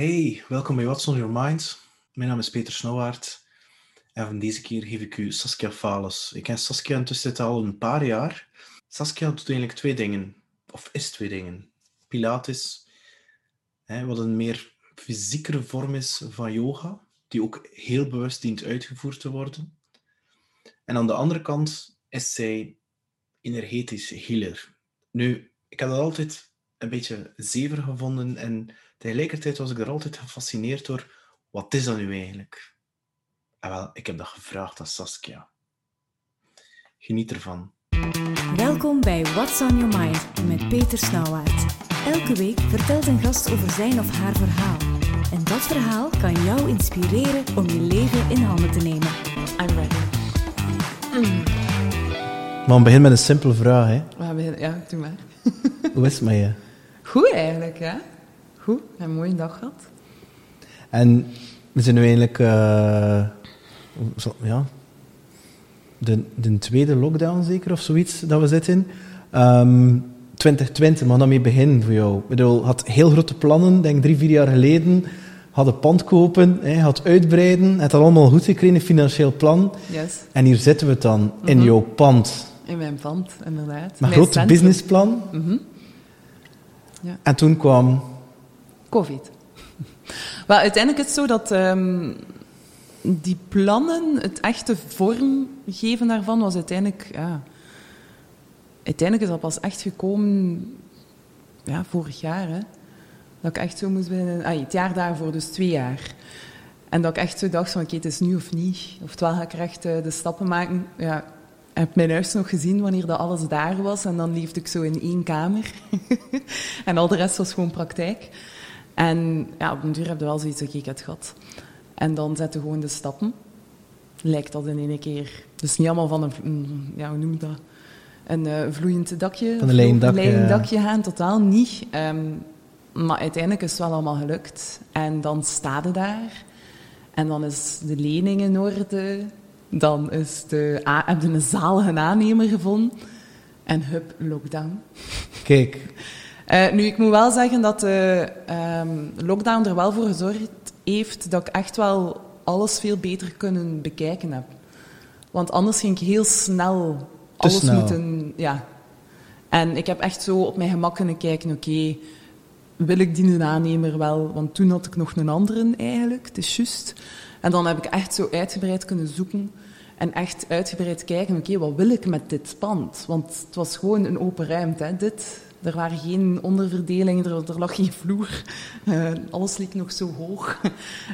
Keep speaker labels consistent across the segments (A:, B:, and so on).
A: Hey, welkom bij What's on Your Mind. Mijn naam is Peter Snouwaard en van deze keer geef ik u Saskia Fales. Ik ken Saskia intussen al een paar jaar. Saskia doet eigenlijk twee dingen, of is twee dingen. Pilates, hè, wat een meer fysiekere vorm is van yoga, die ook heel bewust dient uitgevoerd te worden. En aan de andere kant is zij energetisch healer. Nu, ik heb dat altijd een beetje zever gevonden en tegelijkertijd was ik er altijd gefascineerd door wat is dat nu eigenlijk? En wel, ik heb dat gevraagd aan Saskia. Geniet ervan.
B: Welkom bij What's on Your Mind met Peter Snauwaard. Elke week vertelt een gast over zijn of haar verhaal. En dat verhaal kan jou inspireren om je leven in handen te nemen. I'm ready.
A: Maar we beginnen met een simpele vraag. Hè.
C: We beginnen- Ja, doe maar.
A: Hoe is het met je?
C: Goed eigenlijk, ja. Goed. Een mooie dag gehad.
A: En we zijn nu eigenlijk... eh, zo- ja, de, de tweede lockdown zeker, of zoiets, dat we zitten. Ehm 2020, maar dan mee beginnen voor jou. Ik bedoel, had heel grote plannen, denk drie, vier jaar geleden. Had een pand kopen, hè, had uitbreiden. Het had allemaal goed gekregen, een financieel plan.
C: Yes.
A: En hier zitten we dan, in jouw pand.
C: In mijn pand, inderdaad. Mijn
A: een groot businessplan.
C: Mhm. Ja.
A: En toen kwam...
C: Covid. Uiteindelijk is het zo dat ehm, die plannen, het echte vormgeven daarvan, was uiteindelijk... Ja, uiteindelijk is dat pas echt gekomen ja, vorig jaar. Hè, dat ik echt zo moest beginnen... Ah, het jaar daarvoor, dus twee jaar. En dat ik echt zo dacht van, oké, het is nu of niet. Oftewel ga ik echt eh, de stappen maken. Ja, ik heb mijn huis nog gezien wanneer dat alles daar was. En dan leefde ik zo in één kamer. en al de rest was gewoon praktijk. En ja, op een duur heb je wel zoiets, oké, ik het gehad. En dan zetten gewoon de stappen. Lijkt dat in één keer... Dus niet allemaal van een... Ja, hoe noem je dat? Een eh, vloeiend dakje.
A: Van een leien dak,
C: leien
A: ja.
C: dakje gaan, totaal niet. Ehm, maar uiteindelijk is het wel allemaal gelukt. En dan sta je daar. En dan is de lening in orde. Dan is de, a- heb je een zalige aannemer gevonden. En hup, lockdown.
A: Kijk,
C: Eh, nu, ik moet wel zeggen dat de ehm, lockdown er wel voor gezorgd heeft dat ik echt wel alles veel beter kunnen bekijken heb. Want anders ging ik heel snel alles
A: snel.
C: moeten... Ja. En ik heb echt zo op mijn gemak kunnen kijken, oké, wil ik die aannemer wel? Want toen had ik nog een andere eigenlijk, het is juist. En dan heb ik echt zo uitgebreid kunnen zoeken en echt uitgebreid kijken, oké, wat wil ik met dit pand? Want het was gewoon een open ruimte, hè, dit. Er waren geen onderverdelingen, er, lag geen vloer. Eh, alles leek nog zo hoog.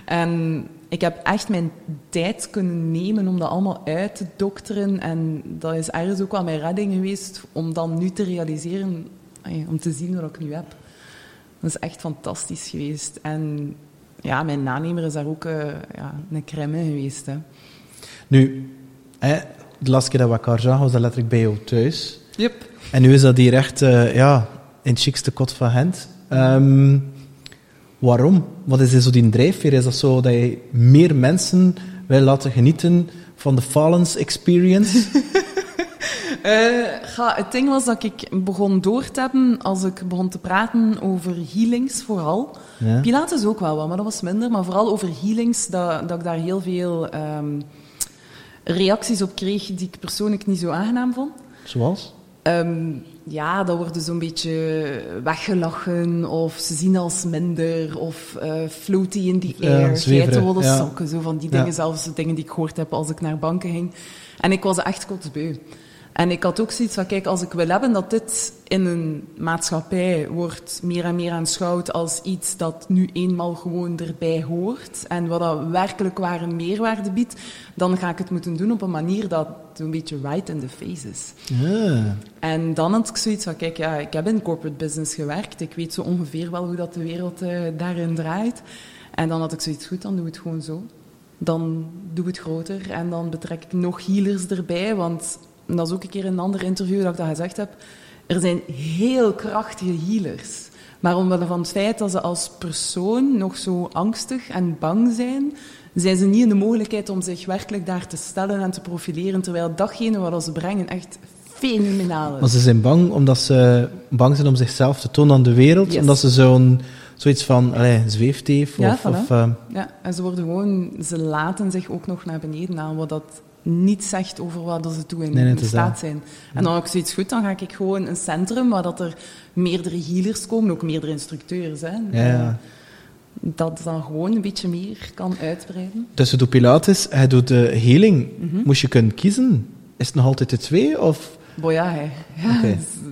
C: en ik heb echt mijn tijd kunnen nemen om dat allemaal uit te dokteren. En dat is ergens ook wel mijn redding geweest, om dan nu te realiseren, om te zien wat ik nu heb. Dat is echt fantastisch geweest. En ja, mijn nanemer is daar ook eh, ja, een crème geweest. Hè.
A: nu, hè, de laatste keer dat we elkaar zagen was dat letterlijk bij jou thuis.
C: Yep.
A: En nu is dat hier echt eh, ja, in het chicste kot van Gent. Ehm, waarom? Wat is zo die drijfveer? Is dat zo dat je meer mensen wil laten genieten van de Fallens experience?
C: Eh, ga, het ding was dat ik begon door te hebben als ik begon te praten over healings vooral.
A: Ja.
C: Pilates ook wel wat, maar dat was minder. Maar vooral over healings, dat, dat ik daar heel veel ehm, reacties op kreeg die ik persoonlijk niet zo aangenaam vond.
A: Zoals?
C: Ehm, ja, dat worden zo'n beetje weggelachen of ze zien als minder of eh floaty in the air, geitenwolle
A: ja.
C: sokken, zo van die dingen, zelfs de dingen die ik gehoord heb als ik naar banken ging. En ik was echt kotsbeu. En ik had ook zoiets van, kijk, als ik wil hebben dat dit in een maatschappij wordt meer en meer aanschouwd als iets dat nu eenmaal gewoon erbij hoort en wat dat werkelijk waar een meerwaarde biedt, dan ga ik het moeten doen op een manier dat een beetje right in the face is.
A: Ja.
C: En dan had ik zoiets van, kijk, ja, ik heb in corporate business gewerkt. Ik weet zo ongeveer wel hoe dat de wereld eh, daarin draait. En dan had ik zoiets, goed, dan doe ik het gewoon zo. Dan doe ik het groter en dan betrek ik nog healers erbij. Want dat is ook een keer in een ander interview dat ik dat gezegd heb. Er zijn heel krachtige healers. Maar omwille van het feit dat ze als persoon nog zo angstig en bang zijn, zijn ze niet in de mogelijkheid om zich werkelijk daar te stellen en te profileren. Terwijl datgene wat ze brengen echt fenomenaal
A: Maar
C: is.
A: ze zijn bang omdat ze bang zijn om zichzelf te tonen aan de wereld.
C: Yes.
A: Omdat ze zo'n zoiets van allee, zweefteef?
C: Ja,
A: of,
C: voilà.
A: of, eh,
C: Ja, en ze worden gewoon, ze laten zich ook nog naar beneden aan, wat dat niet zegt over wat ze toe in,
A: Nee, nee,
C: in
A: het is
C: staat zijn. En dan ook zoiets goed, dan ga ik gewoon een centrum waar dat er meerdere healers komen, ook meerdere instructeurs. Hè,
A: ja, ja.
C: Dat dan gewoon een beetje meer kan uitbreiden.
A: Dus je doet Pilates, hij doet de healing.
C: Mhm.
A: Moest je kunnen kiezen? Is het nog altijd de twee? Of?
C: Boy, ja,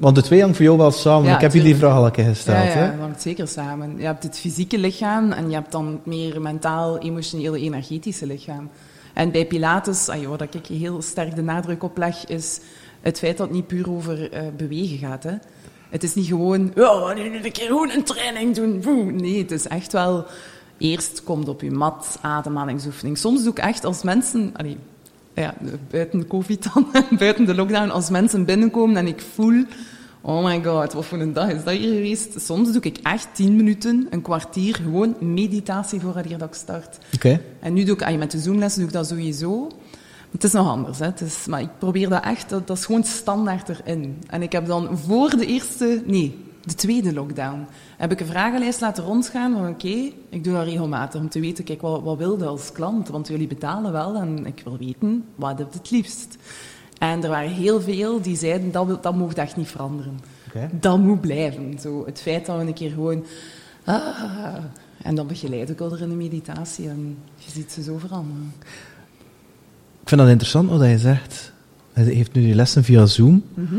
A: Want de twee hangt voor jou wel samen.
C: Ja,
A: ik heb je die vraag al gesteld.
C: ja, ja, dat hangt zeker samen. Je hebt het fysieke lichaam en je hebt dan meer mentaal, emotionele, energetische lichaam. En bij Pilates, ah, dat ik heel sterk de nadruk op leg, is het feit dat het niet puur over eh, bewegen gaat. Hè. Het is niet gewoon, oh, nu een keer gewoon een training doen. Nee, het is echt wel, eerst komt op je mat, ademhalingsoefening. Soms doe ik echt als mensen, ja, buiten COVID buiten de lockdown, als mensen binnenkomen en ik voel, oh my god, wat voor een dag is dat hier geweest? Soms doe ik echt tien minuten, een kwartier, gewoon meditatie voordat ik start.
A: Oké.
C: En nu doe ik, ah, met de Zoomlessen doe ik dat sowieso. Het is nog anders, hè. Het is, maar ik probeer dat echt, dat, dat is gewoon standaard erin. En ik heb dan voor de eerste, nee, de tweede lockdown, heb ik een vragenlijst laten rondgaan van oké, ik doe dat regelmatig om te weten, kijk, wat, wat wil je als klant? Want jullie betalen wel en ik wil weten, wat heb je het liefst? En er waren heel veel die zeiden, dat, dat mocht echt niet veranderen. Dat moet blijven. Zo, het feit dat we een keer gewoon... Ah, en dan begeleid ik al in de meditatie en je ziet ze zo veranderen.
A: Ik vind dat interessant wat hij zegt. Hij heeft nu die lessen via Zoom.
C: Mhm.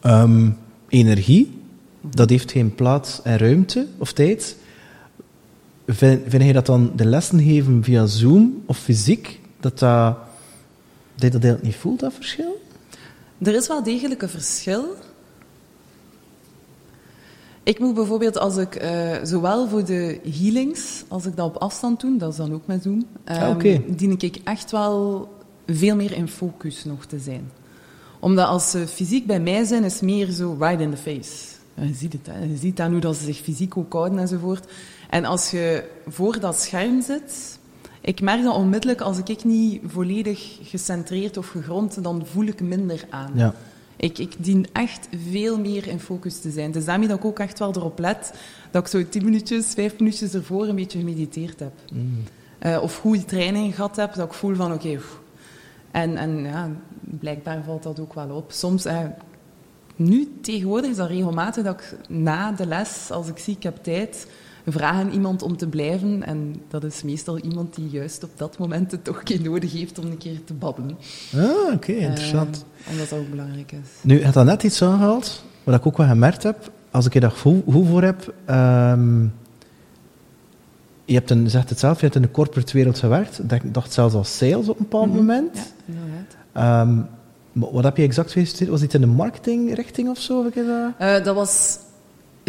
A: Ehm, energie, dat heeft geen plaats en ruimte of tijd. Vind, vind je dat dan de lessen geven via Zoom of fysiek, dat dat, dat eigenlijk niet voelt, dat verschil?
C: Er is wel degelijk een verschil. Ik moet bijvoorbeeld, als ik eh, zowel voor de healings, als ik dat op afstand doe, dat is dan ook met Zoom, ehm,
A: Ah, oké.
C: dien ik echt wel veel meer in focus nog te zijn. Omdat als ze fysiek bij mij zijn, is meer zo right in the face. Je ziet het, hè. je ziet aan hoe dat ze zich fysiek ook houden enzovoort. En als je voor dat scherm zit, ik merk dat onmiddellijk, als ik niet volledig gecentreerd of gegrond, dan voel ik minder aan.
A: Ja.
C: Ik, ik dien echt veel meer in focus te zijn. Dus daarmee dat ik ook echt wel erop let dat ik zo tien minuutjes, vijf minuutjes ervoor een beetje gemediteerd heb. Eh, of goede training gehad heb, dat ik voel van oké. en, en ja, blijkbaar valt dat ook wel op. Soms, eh, nu tegenwoordig is dat regelmatig dat ik na de les, als ik zie ik heb tijd, vraag aan iemand om te blijven. En dat is meestal iemand die juist op dat moment het toch een keer nodig heeft om een keer te babbelen.
A: Ah, oké, interessant.
C: Eh, omdat dat ook belangrijk is.
A: Nu, je hebt dat net iets aangehaald, wat ik ook wel gemerkt heb, als ik er dat goed voor heb. ehm, je hebt een, je zegt het zelf, je hebt in de corporate wereld gewerkt. Ik dacht- zelfs als sales op een bepaald
C: Mhm.
A: moment.
C: Ja, inderdaad.
A: Maar wat heb je exact gestudeerd? Was dit in de marketingrichting of zo? Heb ik dat?
C: Eh, dat was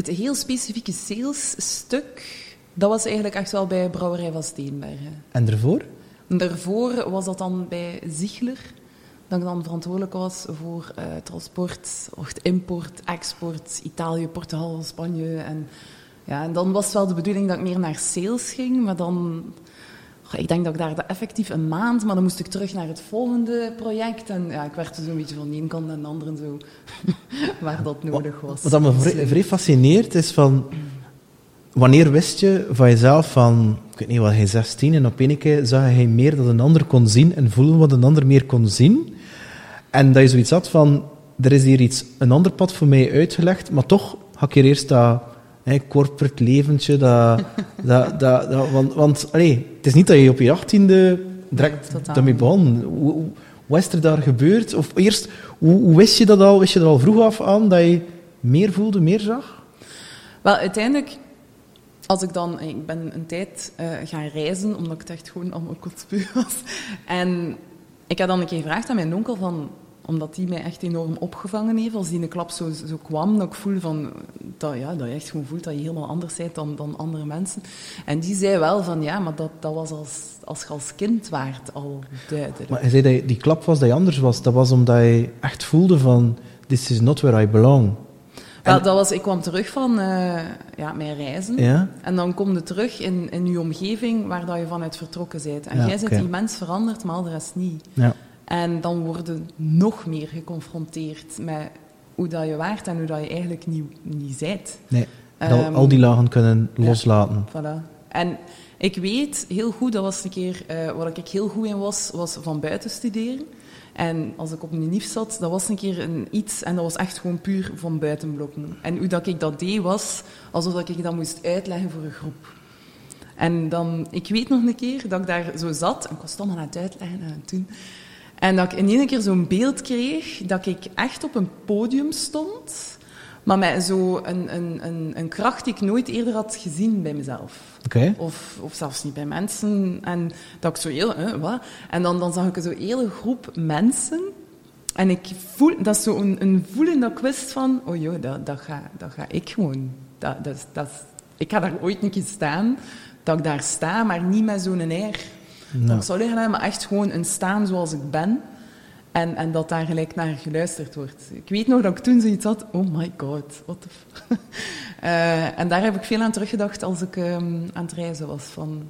C: het heel specifieke salesstuk. Dat was eigenlijk echt wel bij Brouwerij van Steenbergen.
A: En daarvoor?
C: Daarvoor was dat dan bij Ziegler. Dat ik dan verantwoordelijk was voor eh, transport, import, export, Italië, Portugal, Spanje. En, ja, en dan was het wel de bedoeling dat ik meer naar sales ging, maar dan... Ik denk dat ik daar de- effectief een maand, maar dan moest ik terug naar het volgende project. En ja, ik werd er zo'n beetje van de ene kant naar de andere zo, waar dat nodig was.
A: Wat me vrij, vrij fascineert is van... Wanneer wist je van jezelf van... Ik weet niet, wat hij 16 en op een keer zag hij meer dat een ander kon zien en voelen wat een ander meer kon zien. En dat je zoiets had van... Er is hier iets, een ander pad voor mij uitgelegd, maar toch ga ik hier eerst dat hè, corporate leventje, dat... dat, dat, dat- want want allee, het is niet dat je op je achttiende direct
C: totaal
A: daarmee begon. Hoe, wat is er daar gebeurd? Of eerst, hoe, hoe wist je dat al? Wist je er al vroeg af aan dat je meer voelde, meer zag?
C: Wel, uiteindelijk, als ik dan... Ik ben een tijd eh, gaan reizen, omdat ik het echt gewoon allemaal kotspuur was. En ik had dan een keer gevraagd aan mijn onkel van... Omdat die mij echt enorm opgevangen heeft, als die de klap zo, zo kwam, dat ik voel van... Dat, ja, dat je echt gewoon voelt dat je helemaal anders bent dan, dan andere mensen. En die zei wel van, ja, maar dat, dat was als, als je als kind waard al duidelijk.
A: Maar hij zei dat je- die klap was dat je anders was. Dat was omdat je echt voelde van... This is not where I belong.
C: Wel, dat was, ik kwam terug van eh, ja, mijn reizen.
A: Ja?
C: En dan kom je terug in, in je omgeving waar dat je vanuit vertrokken bent. En
A: Ja,
C: jij bent
A: oké.
C: immens veranderd, maar al de rest niet.
A: Ja.
C: En dan worden nog meer geconfronteerd met hoe dat je waart en hoe dat je eigenlijk niet, niet zijt.
A: Nee. Um, al die lagen kunnen loslaten.
C: Ja, voilà. En ik weet heel goed, dat was een keer uh, wat ik heel goed in was, was van buiten studeren. En als ik op een NIF zat, dat was een keer een iets en dat was echt gewoon puur van buitenblokken. En hoe dat ik dat deed was alsof ik dat moest uitleggen voor een groep. En dan, ik weet nog een keer dat ik daar zo zat, en ik was dan aan het uitleggen en toen. En dat ik in één keer zo'n beeld kreeg dat ik echt op een podium stond, maar met zo een, een, een, een kracht die ik nooit eerder had gezien bij mezelf.
A: Okay.
C: Of, of zelfs niet bij mensen. En dat ik zo heel, wat? En dan, dan zag ik zo'n hele groep mensen. En ik voel, dat is zo een, een voelen dat ik wist van, oh joh, dat, dat, ga, dat ga ik gewoon. Dat, dat, dat, ik ga daar ooit een keer staan, dat ik daar sta, maar niet met zo'n air. No. Dat zou liggen, maar echt gewoon een staan zoals ik ben. En, en dat daar gelijk naar geluisterd wordt. Ik weet nog dat ik toen zoiets had, oh my god, what the uh, En daar heb ik veel aan teruggedacht als ik um, aan het reizen was. Van...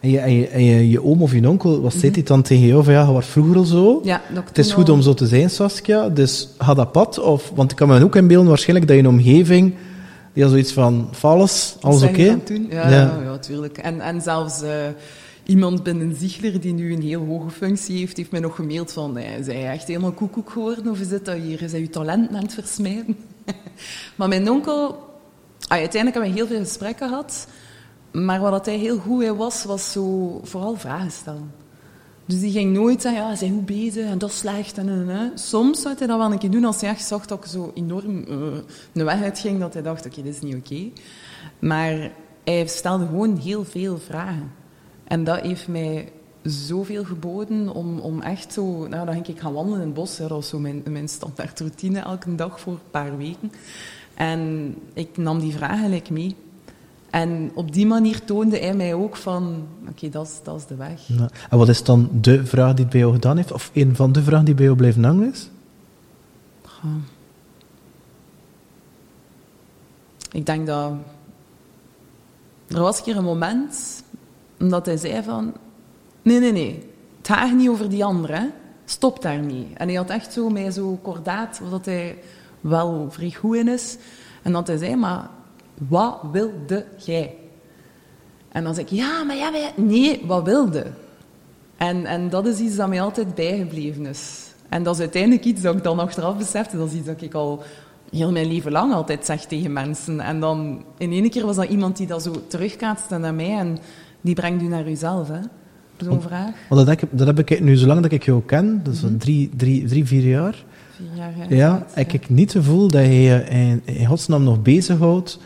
A: En, je, en, je, en je, je oom of je onkel, wat zei mm hij dan tegen jou? Van ja, je was vroeger al zo.
C: Ja,
A: het is goed om zo te zijn, Saskia. Dus ga dat pad. Of, want ik kan me ook inbeelden waarschijnlijk dat je een omgeving... Die had zoiets van, alles, alles oké?
C: Okay? Ja, ja, ja, tuurlijk. En, en zelfs... Uh, iemand binnen Ziegler die nu een heel hoge functie heeft, heeft mij nog gemaild van, nee, zij echt helemaal koekoek geworden of is dat hier? Is hij uw talent aan het versmijden? maar mijn onkel, ah, uiteindelijk hebben we heel veel gesprekken gehad, maar wat hij heel goed was, was zo vooral vragen stellen. Dus die ging nooit zeggen, ja, zijn goed bezig en dat is slecht. En, en, en. Soms zou hij dat wel een keer doen als hij echt zag dat ik zo enorm uh, een weg uitging, dat hij dacht, oké, dit is niet oké. Maar hij stelde gewoon heel veel vragen. En dat heeft mij zoveel geboden om, om echt zo... Nou, dan ging ik gaan wandelen in het bos. dat was zo mijn, mijn standaard routine elke dag voor een paar weken. En ik nam die vraag gelijk mee. En op die manier toonde hij mij ook van... Oké, dat, is, dat is de weg.
A: En wat is dan de vraag die het bij jou gedaan heeft? Of een van de vragen die bij jou blijven hangen is?
C: Ik denk dat... Er was een keer een moment omdat hij zei van... Nee, nee, nee. Het gaat niet over die andere. Stop daarmee. En hij had echt zo mij zo kordaat, wat hij wel vrij goed is. En dat hij zei, maar wat wilde jij? En dan zei ik, ja, maar ja, nee, wat wilde? En, en dat is iets dat mij altijd bijgebleven is. En dat is uiteindelijk iets dat ik dan achteraf besefte. Dat is iets dat ik al heel mijn leven lang altijd zeg tegen mensen. En dan in één keer was dat iemand die dat zo terugkaatste naar mij. En die brengt u naar uzelf, hè? Zo'n vraag.
A: Want dat, heb, dat heb ik nu, zolang dat ik jou ken, dat is mm drie, drie, drie, vier jaar.
C: Vier jaar,
A: ja. ja heb ik niet het gevoel dat je je in, in godsnaam nog bezighoudt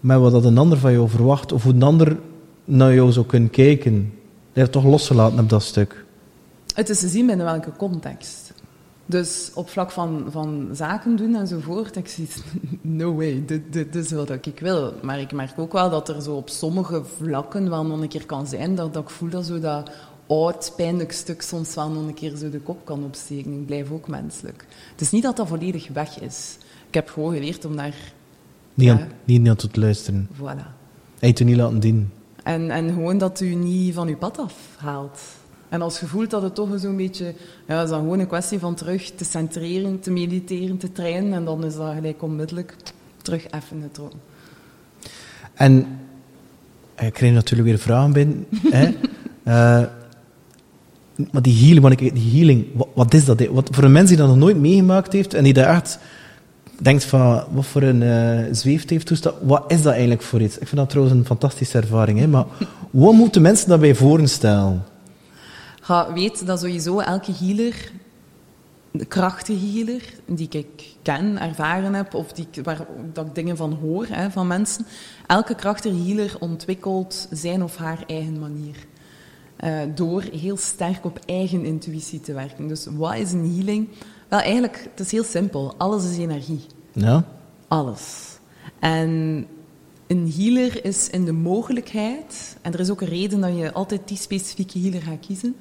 A: met wat dat een ander van jou verwacht, of hoe een ander naar jou zou kunnen kijken. Je hebt toch losgelaten op dat stuk.
C: Het is te zien binnen welke context. Dus op vlak van, van zaken doen enzovoort, ik zie no way, dit, dit, dit, is wat ik wil. Maar ik merk ook wel dat er zo op sommige vlakken wel nog een keer kan zijn dat, dat ik voel dat zo dat oud, pijnlijk stuk soms wel nog een keer zo de kop kan opsteken. Ik blijf ook menselijk. Het is niet dat dat volledig weg is. Ik heb gewoon geleerd om daar...
A: Niet, aan, niet aan te luisteren.
C: Voilà.
A: En je niet laten dienen.
C: En, en gewoon dat u niet van uw pad afhaalt. En als je dat het toch zo'n beetje... Ja, is dan gewoon een kwestie van terug te centreren, te mediteren, te trainen. En dan is dat gelijk onmiddellijk terug even het droom.
A: En ik krijg natuurlijk weer vragen binnen. hè? Uh, maar die healing, wat is dat? Wat, voor een mens die dat nog nooit meegemaakt heeft en die daar echt denkt van wat voor een uh, zweefteeftoestand, wat is dat eigenlijk voor iets? Ik vind dat trouwens een fantastische ervaring. Hè? Maar wat moeten mensen daarbij voorstellen?
C: Ga, weet dat sowieso elke healer, de krachtenhealer, die ik ken, ervaren heb, of die, waar dat ik dingen van hoor hè, van mensen, elke krachtenhealer ontwikkelt zijn of haar eigen manier. Uh, door heel sterk op eigen intuïtie te werken. Dus wat is een healing? Wel, eigenlijk, het is heel simpel. Alles is energie.
A: Ja.
C: Alles. En een healer is in de mogelijkheid, en er is ook een reden dat je altijd die specifieke healer gaat kiezen,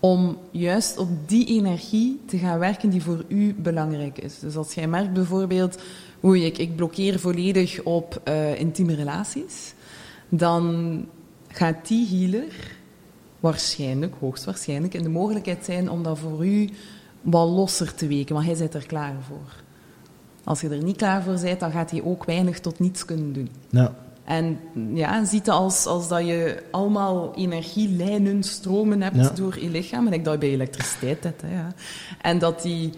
C: om juist op die energie te gaan werken die voor u belangrijk is. Dus als jij merkt bijvoorbeeld, hoe ik, ik blokkeer volledig op uh, intieme relaties, dan gaat die healer waarschijnlijk, hoogstwaarschijnlijk, in de mogelijkheid zijn om dat voor u wat losser te weken, want hij zit er klaar voor. Als je er niet klaar voor bent, dan gaat hij ook weinig tot niets kunnen doen.
A: Ja.
C: En ja, ziet het als, als dat je allemaal energielijnen, stromen hebt
A: Ja.
C: door je lichaam. En ik dat je bij elektriciteit hebt. Hè, ja. En dat die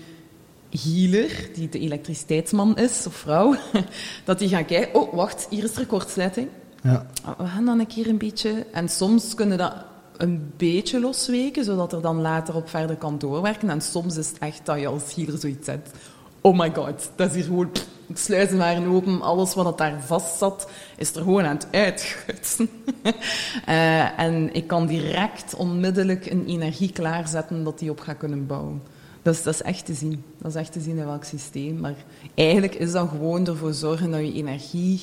C: healer, die de elektriciteitsman is, of vrouw, dat die gaat kijken, oh, wacht, hier is er kortsluiting.
A: Ja.
C: We gaan dan een keer een beetje... En soms kunnen dat een beetje losweken, zodat er dan later op verder kan doorwerken. En soms is het echt dat je als healer zoiets zet. Oh my god, dat is hier gewoon... Sluizen waren open, alles wat daar vast zat, is er gewoon aan het uitgutsen. Eh, en ik kan direct onmiddellijk een energie klaarzetten dat die op gaat kunnen bouwen. Dus dat is echt te zien. Dat is echt te zien in welk systeem. Maar eigenlijk is dat gewoon ervoor zorgen dat je energie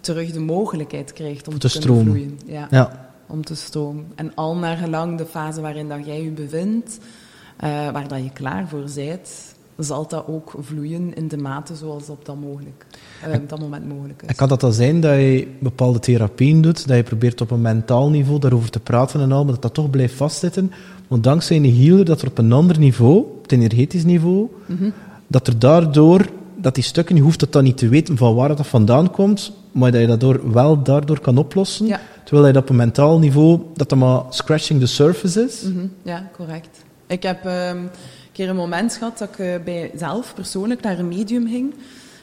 C: terug de mogelijkheid krijgt om
A: Te
C: te, kunnen vloeien. Ja,
A: Ja.
C: om te stromen. En al naar gelang de fase waarin dat jij je bevindt, eh, waar dat je klaar voor bent, zal dat ook vloeien in de mate zoals op dat, mogelijk, eh, op dat moment mogelijk is.
A: En kan dat dan zijn dat je bepaalde therapieën doet, dat je probeert op een mentaal niveau daarover te praten en al, maar dat dat toch blijft vastzitten? Want dankzij een healer dat er op een ander niveau, op het energetisch niveau,
C: Mhm.
A: dat er daardoor, dat die stukken, je hoeft het dan niet te weten van waar dat vandaan komt, maar dat je dat door, wel daardoor kan oplossen,
C: Ja.
A: terwijl je dat op een mentaal niveau, dat dat maar scratching the surface is.
C: Mhm, Ja, correct. Ik heb ehm, keer een moment gehad dat ik eh, bij zelf persoonlijk naar een medium ging.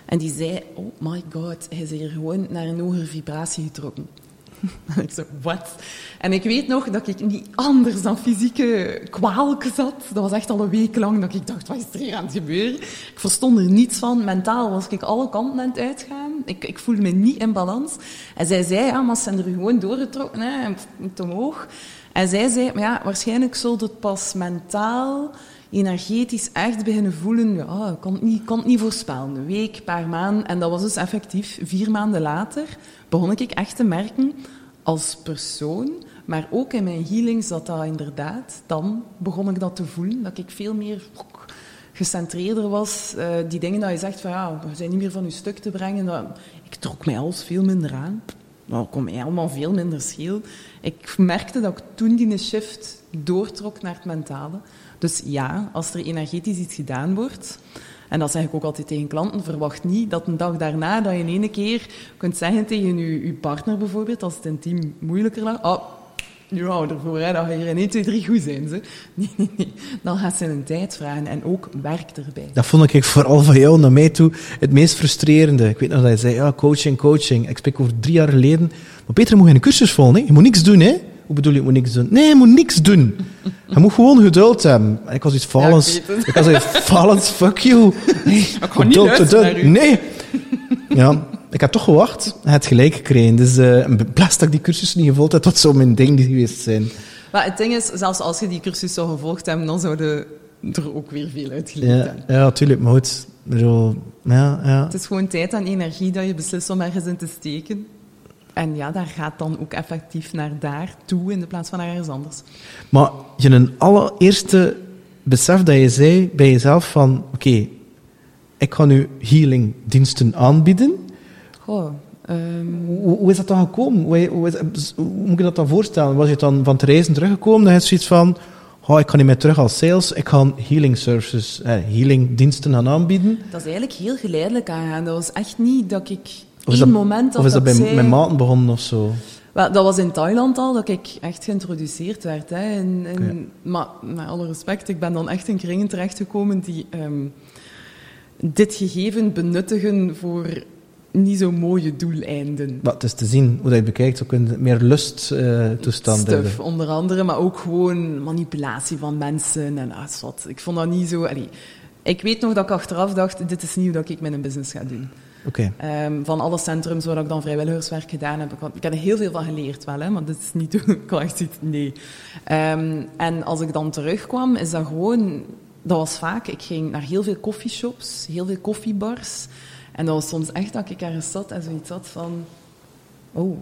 C: En die zei, oh my god, hij is hier gewoon naar een hogere vibratie getrokken. En ik zo, wat? En ik weet nog dat ik niet anders dan fysieke kwaalken zat. Dat was echt al een week lang dat ik dacht, wat is er hier aan het gebeuren? Ik verstond er niets van. Mentaal was ik alle kanten aan het uitgaan. Ik, ik voelde me niet in balans. En zij zei, ja, maar ze zijn er gewoon doorgetrokken, hè, en omhoog. En zij zei, maar ja, waarschijnlijk zult het pas mentaal, energetisch echt beginnen voelen. Ja, kan het niet, het niet voorspellen. Een week, een paar maanden. En dat was dus effectief vier maanden later begon ik echt te merken als persoon, maar ook in mijn healings, dat dat inderdaad, dan begon ik dat te voelen, dat ik veel meer gecentreerder was. Eh, die dingen dat je zegt van ja, we zijn niet meer van je stuk te brengen. Dat, ik trok mij alles veel minder aan. Dat kon mij allemaal veel minder scheel. Ik merkte dat ik toen die shift doortrok naar het mentale. Dus ja, als er energetisch iets gedaan wordt, en dat zeg ik ook altijd tegen klanten, verwacht niet dat een dag daarna dat je in ene keer kunt zeggen tegen je, je partner bijvoorbeeld, als het intiem moeilijker lag, oh, nu hou ervoor, hè, dat ga hier in 1, 2, 3 goed zijn. Ze. Nee, nee, nee. Dan gaat ze een tijd vragen en ook werk erbij.
A: Dat vond ik vooral van jou naar mij toe het meest frustrerende. Ik weet nog dat je zei, ja, coaching, coaching. Ik spreek over drie jaar geleden. Maar Peter, je geen cursus volgen, hè? Je moet niks doen, hè? Hoe bedoel je, je moet niks doen? Nee, je moet niks doen. Je moet gewoon geduld hebben. En ik was iets valens.
C: ik
A: ik was iets valens, fuck you. Nee,
C: Ik luisteren naar u.
A: Nee. Ja, ik heb toch gewacht. het gelijk gekregen. Dus een blast dat ik die cursus niet gevolgd heb, dat zou mijn ding geweest zijn.
C: Maar het ding is, zelfs als je die cursus zou gevolgd hebben, dan zouden er ook weer veel uitgeleerd
A: Ja,
C: hebben.
A: ja natuurlijk. Maar goed, ik bedoel, ja, ja.
C: Het is gewoon tijd en energie dat je beslist om ergens in te steken. En ja, daar gaat dan ook effectief naar daar toe in de plaats van naar ergens anders.
A: Maar je een allereerste besef dat je zei bij jezelf van, oké, ik ga nu healingdiensten aanbieden.
C: Goh, ehm,
A: Hoe, hoe is dat dan gekomen? Hoe, hoe, is- hoe moet je dat dan voorstellen? Was je dan van het reizen teruggekomen? Dat je zoiets van, oh, ik ga niet meer terug als sales, ik ga healing services, eh, healingdiensten gaan aanbieden.
C: dat is eigenlijk heel geleidelijk aangaan. Dat was echt niet dat ik
A: Of is dat,
C: moment
A: of is dat bij mijn maten begonnen of zo?
C: Wel, dat was in Thailand al dat ik echt geïntroduceerd werd. Hè. En, en,
A: Oké.
C: Maar met alle respect, ik ben dan echt in kringen terechtgekomen die ehm, dit gegeven benuttigen voor niet zo mooie doeleinden.
A: Maar het is te zien, hoe dat je bekijkt, zo kun je meer lusttoestanden hebben.
C: Stuff, onder andere, maar ook gewoon manipulatie van mensen en ah, wat. Ik vond dat niet zo... allee, ik weet nog dat ik achteraf dacht, dit is hoe dat ik mijn business ga doen.
A: Oké.
C: Ehm, van alle centrums waar ik dan vrijwilligerswerk gedaan heb. Ik, heb er heel veel van geleerd wel, hè, maar dit is niet hoe ik echt zoiets... Nee. Ehm, en als ik dan terugkwam, is dat gewoon... Dat was vaak... Ik ging naar heel veel koffieshops, heel veel koffiebars. En dat was soms echt dat ik ergens zat en zoiets had van... Oh.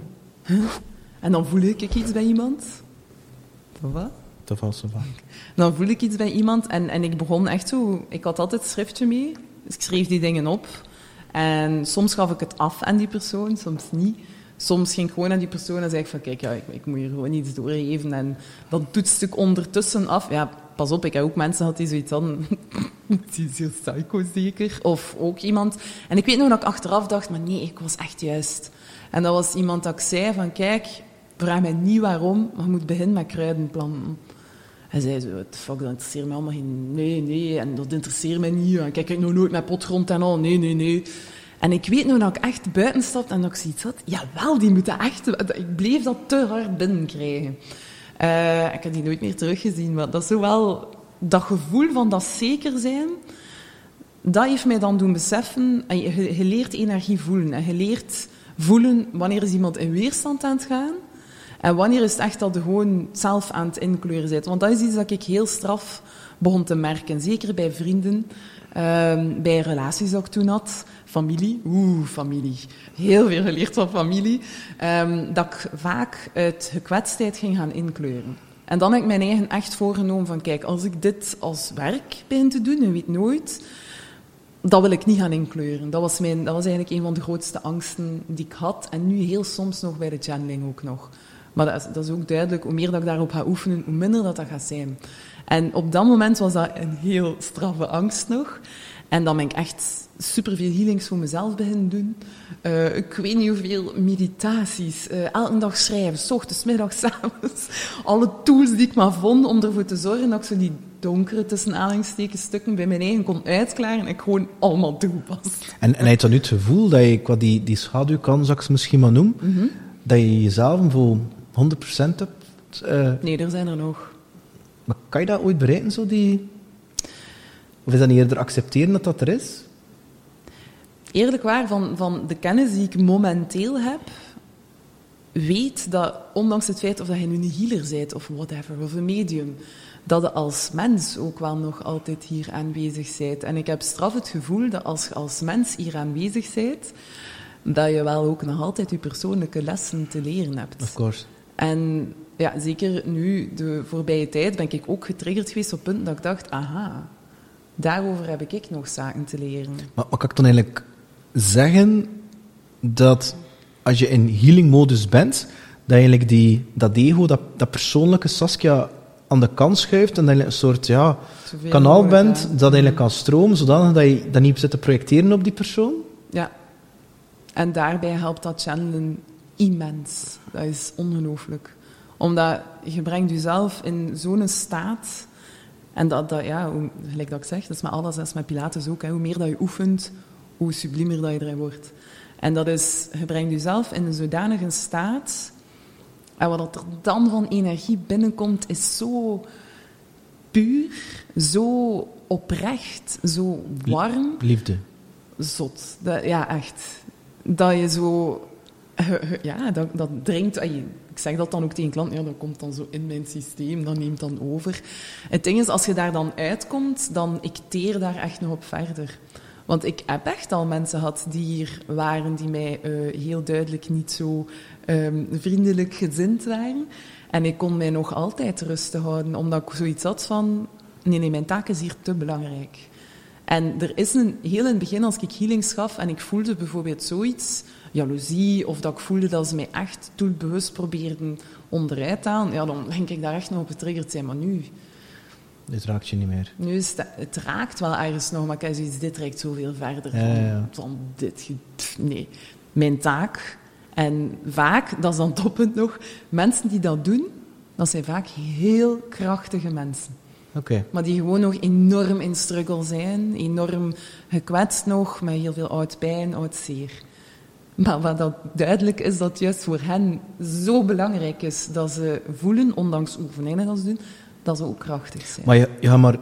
C: huh? En dan voel ik iets bij iemand. Wat?
A: Dat zo van.
C: Dan voel ik iets bij iemand en, en ik begon echt zo... Ik had altijd schriftje mee, dus ik schreef die dingen op. En soms gaf ik het af aan die persoon, soms niet. Soms ging ik gewoon aan die persoon en zei ik van... Kijk, ja, ik, ik moet hier gewoon iets doorgeven. En dat toetste ik ondertussen af. Ja, pas op, ik heb ook mensen gehad die zoiets hadden... die is heel psycho zeker. Of ook iemand. En ik weet nog dat ik achteraf dacht, maar nee, ik was echt juist. En dat was iemand dat ik zei van, kijk, vraag mij niet waarom, maar je moet beginnen met kruidenplanten. Hij zei zo, what fuck, dat interesseert me allemaal geen... Nee, nee, en dat interesseert mij niet. En kijk, ik nog nooit met potgrond en al. Nee, nee, nee. En ik weet nog dat ik echt buiten stapte en dat ik zoiets had. Jawel, die moeten echt... Ik bleef dat te hard binnenkrijgen. Uh, ik heb die nooit meer teruggezien, maar dat is. Dat gevoel van dat zeker zijn, dat heeft mij dan doen beseffen... Je, je leert energie voelen. En je leert voelen wanneer is iemand in weerstand aan het gaan... En wanneer is het echt dat je gewoon zelf aan het inkleuren bent? Want dat is iets dat ik heel straf begon te merken. Zeker bij vrienden, um, bij relaties dat ik toen had. Familie, oeh, familie. Heel veel geleerd van familie. Um, dat ik vaak uit gekwetstheid ging gaan inkleuren. En dan heb ik mijn eigen echt voorgenomen van, kijk, als ik dit als werk begin te doen, en weet nooit, dat wil ik niet gaan inkleuren. Dat was, mijn, dat was eigenlijk een van de grootste angsten die ik had. En nu heel soms nog bij de channeling ook nog. Maar dat is, dat is ook duidelijk, hoe meer dat ik daarop ga oefenen, hoe minder dat, dat gaat zijn. En op dat moment was dat een heel straffe angst nog. En dan ben ik echt superveel healings voor mezelf beginnen doen. Uh, ik weet niet hoeveel meditaties. Uh, elke dag schrijven, s ochtends, middags, avonds. Alle tools die ik maar vond om ervoor te zorgen dat ik zo die donkere tussen stukken bij mijn eigen kon uitklaren en ik gewoon allemaal toepas.
A: En, en heb je dan nu het gevoel dat je qua die, die schaduwkant, zou ik ze misschien maar noemen, mm -hmm. dat je jezelf voor 100% hebt?
C: Uh, nee, er zijn er nog.
A: Maar kan je dat ooit bereiken, zo die... Of is dat niet eerder accepteren dat dat er is?
C: Eerlijk waar, van, van de kennis die ik momenteel heb, weet dat, ondanks het feit of dat je nu een healer bent of whatever, of een medium, dat je als mens ook wel nog altijd hier aanwezig bent. En ik heb straf het gevoel dat als je als mens hier aanwezig bent, dat je wel ook nog altijd je persoonlijke lessen te leren hebt.
A: Of course.
C: En ja, zeker nu, de voorbije tijd, ben ik ook getriggerd geweest op punten dat ik dacht, aha, daarover heb ik nog zaken te leren.
A: Maar wat kan ik dan eigenlijk zeggen dat als je in healing-modus bent, dat eigenlijk die, dat ego, dat, dat persoonlijke Saskia aan de kant schuift en dat je een soort ja, kanaal bent dat eigenlijk kan stromen, zodanig dat je dat niet zit te projecteren op die persoon?
C: Ja. En daarbij helpt dat channelen immens. Dat is ongelooflijk. Omdat je brengt jezelf in zo'n staat... En dat, dat, ja, hoe, gelijk dat ik zeg, dat is met alles, dat is met Pilates ook. Hè. Hoe meer dat je oefent, hoe sublimer dat je erin wordt. En dat is, je brengt jezelf in een zodanige staat... En wat er dan van energie binnenkomt, is zo puur, zo oprecht, zo warm.
A: Liefde.
C: Zot. Dat, ja, echt. Dat je zo ja, dat, dat dringt. Ik zeg dat dan ook tegen klanten, ja, dat komt dan zo in mijn systeem, dat neemt dan over. Het ding is, als je daar dan uitkomt, dan ik teer daar echt nog op verder. Want ik heb echt al mensen gehad die hier waren, die mij uh, heel duidelijk niet zo um, vriendelijk gezind waren. En ik kon mij nog altijd rustig houden, omdat ik zoiets had van, nee, nee, mijn taak is hier te belangrijk. En er is een, heel in het begin, als ik healings gaf en ik voelde bijvoorbeeld zoiets jaloezie of dat ik voelde dat ze mij echt doelbewust probeerden onderuit te halen, ja, dan denk ik daar echt nog op getriggerd zijn. Maar nu...
A: Dit raakt je niet meer.
C: Nu is het, het raakt wel ergens nog, maar ik zoiets, dit reikt zoveel verder
A: ja,
C: dan, dit. Nee, mijn taak. En vaak, dat is dan toppunt nog, mensen die dat doen, dat zijn vaak heel krachtige mensen.
A: Okay.
C: Maar die gewoon nog enorm in struggle zijn, enorm gekwetst nog, met heel veel oud pijn, oud zeer. Maar wat dat duidelijk is, dat juist voor hen zo belangrijk is dat ze voelen, ondanks oefeningen dat ze doen, dat ze ook krachtig zijn.
A: Maar je, je gaat maar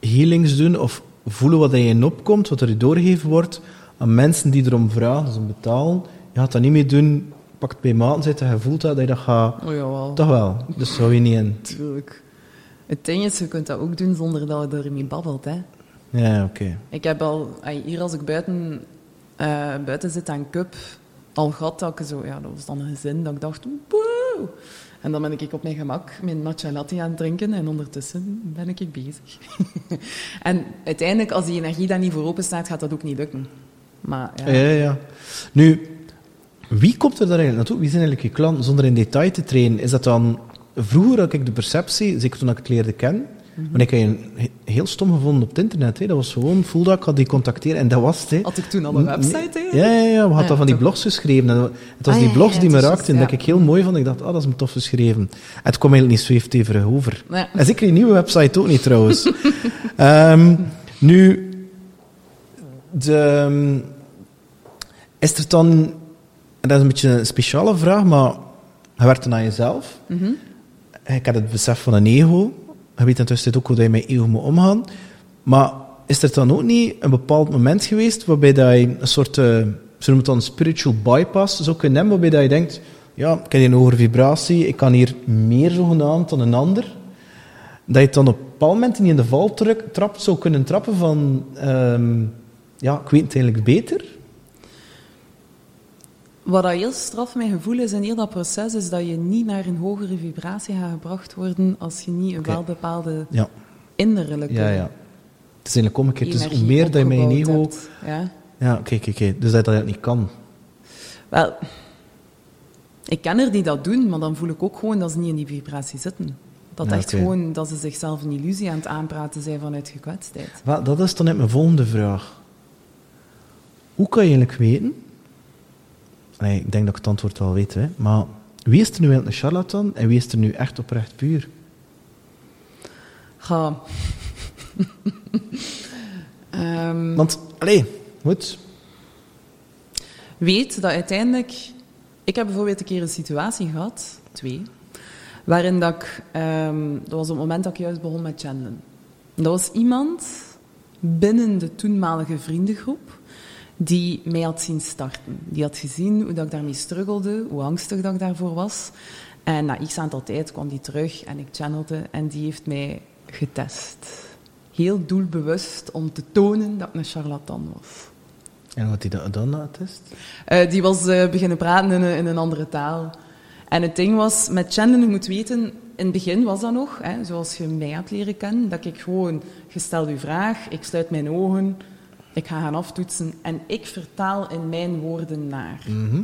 A: healings doen of voelen wat er in opkomt, wat er doorgegeven wordt aan mensen die erom vragen, ze betalen. Je gaat dat niet meer doen, pakt bij maat zitten, je voelt dat, dat je dat gaat...
C: Oh, jawel.
A: Toch wel, dus zou je niet in.
C: Tuurlijk. Het ding is, je kunt dat ook doen zonder dat je ermee babbelt, hè.
A: Ja, oké.
C: Ik heb al... Hier als ik buiten uh, buiten zit aan cup, al gehad dat zo, ja, dat was dan een gezin dat ik dacht. En dan ben ik op mijn gemak mijn matcha latte aan het drinken en ondertussen ben ik bezig. en uiteindelijk, als die energie daar niet voor open staat, gaat dat ook niet lukken. Maar, ja.
A: ja, ja. Nu, wie komt er daar eigenlijk naartoe? Wie zijn eigenlijk je klanten? Zonder in detail te trainen, is dat dan... Vroeger had ik de perceptie, zeker toen ik het leerde kennen, Want ik heb je he- heel stom gevonden op het internet. Hè. Dat was gewoon, voelde ik had die contacteren en dat was het. Hè.
C: Had ik toen al een website, hè?
A: Ja, ja, ja, we hadden
C: Ja,
A: van die blogs geschreven. En het was
C: Ah,
A: die blogs
C: ja,
A: die me raakten,
C: juist,
A: dat ik heel mooi vond. Ik dacht, ah, dat is me tof geschreven. En het kwam eigenlijk niet zweefteverig over. En zeker die nieuwe website ook niet, trouwens. Ehm, nu, de, ehm, is er dan... En dat is een beetje een speciale vraag, maar je werkt dan aan jezelf.
C: Mhm.
A: Ik heb het besef van een ego. Je weet intussen ook hoe je met ego moet omgaan. Maar is er dan ook niet een bepaald moment geweest waarbij dat je een soort, eh, ze noemen het dan spiritual bypass, zou kunnen hebben, waarbij dat je denkt, ja, ik heb een hogere vibratie, ik kan hier meer zogenaamd dan een ander. Dat je het dan op een bepaald moment niet in de val trapt, zou kunnen trappen van, ehm, ja, ik weet het eigenlijk beter.
C: Wat dat heel straf mijn gevoel is in heel dat proces, is dat je niet naar een hogere vibratie gaat gebracht worden als je niet een
A: Oké.
C: wel bepaalde
A: Ja,
C: innerlijke
A: ja, ja. Het is eigenlijk omgekeerd. Dus hoe meer dat je met je
C: opgebouwd
A: ego...
C: hebt. Ja.
A: Ja, kijk, kijk. Dus dat je dat niet kan.
C: Wel, ik ken er die dat doen, maar dan voel ik ook gewoon dat ze niet in die vibratie zitten. Dat
A: Ja,
C: echt
A: oké.
C: gewoon dat ze zichzelf een illusie aan het aanpraten zijn vanuit gekwetstheid.
A: Wel, dat is dan net mijn volgende vraag. Hoe kan je eigenlijk weten... Nee, ik denk dat ik het antwoord wel weet, hè. Maar wie is er nu een charlatan en wie is er nu echt oprecht puur?
C: Ga. Ehm,
A: Want, allee, goed.
C: weet dat uiteindelijk... Ik heb bijvoorbeeld een keer een situatie gehad, twee, waarin dat ik... ehm, dat was op het moment dat ik juist begon met channelen. Dat was iemand binnen de toenmalige vriendengroep die mij had zien starten. Die had gezien hoe dat ik daarmee struggelde, hoe angstig dat ik daarvoor was. En na x aantal tijd kwam die terug en ik channelde en die heeft mij getest. Heel doelbewust om te tonen dat ik een charlatan was.
A: En wat hij dat dan na is?
C: Eh, die was eh, beginnen praten in een, in een andere taal. En het ding was, met channelen, je moet weten, in het begin was dat nog, hè, zoals je mij had leren kennen, dat ik gewoon, je stelt je vraag, ik sluit mijn ogen, ik ga gaan aftoetsen en ik vertaal in mijn woorden naar.
A: Mhm.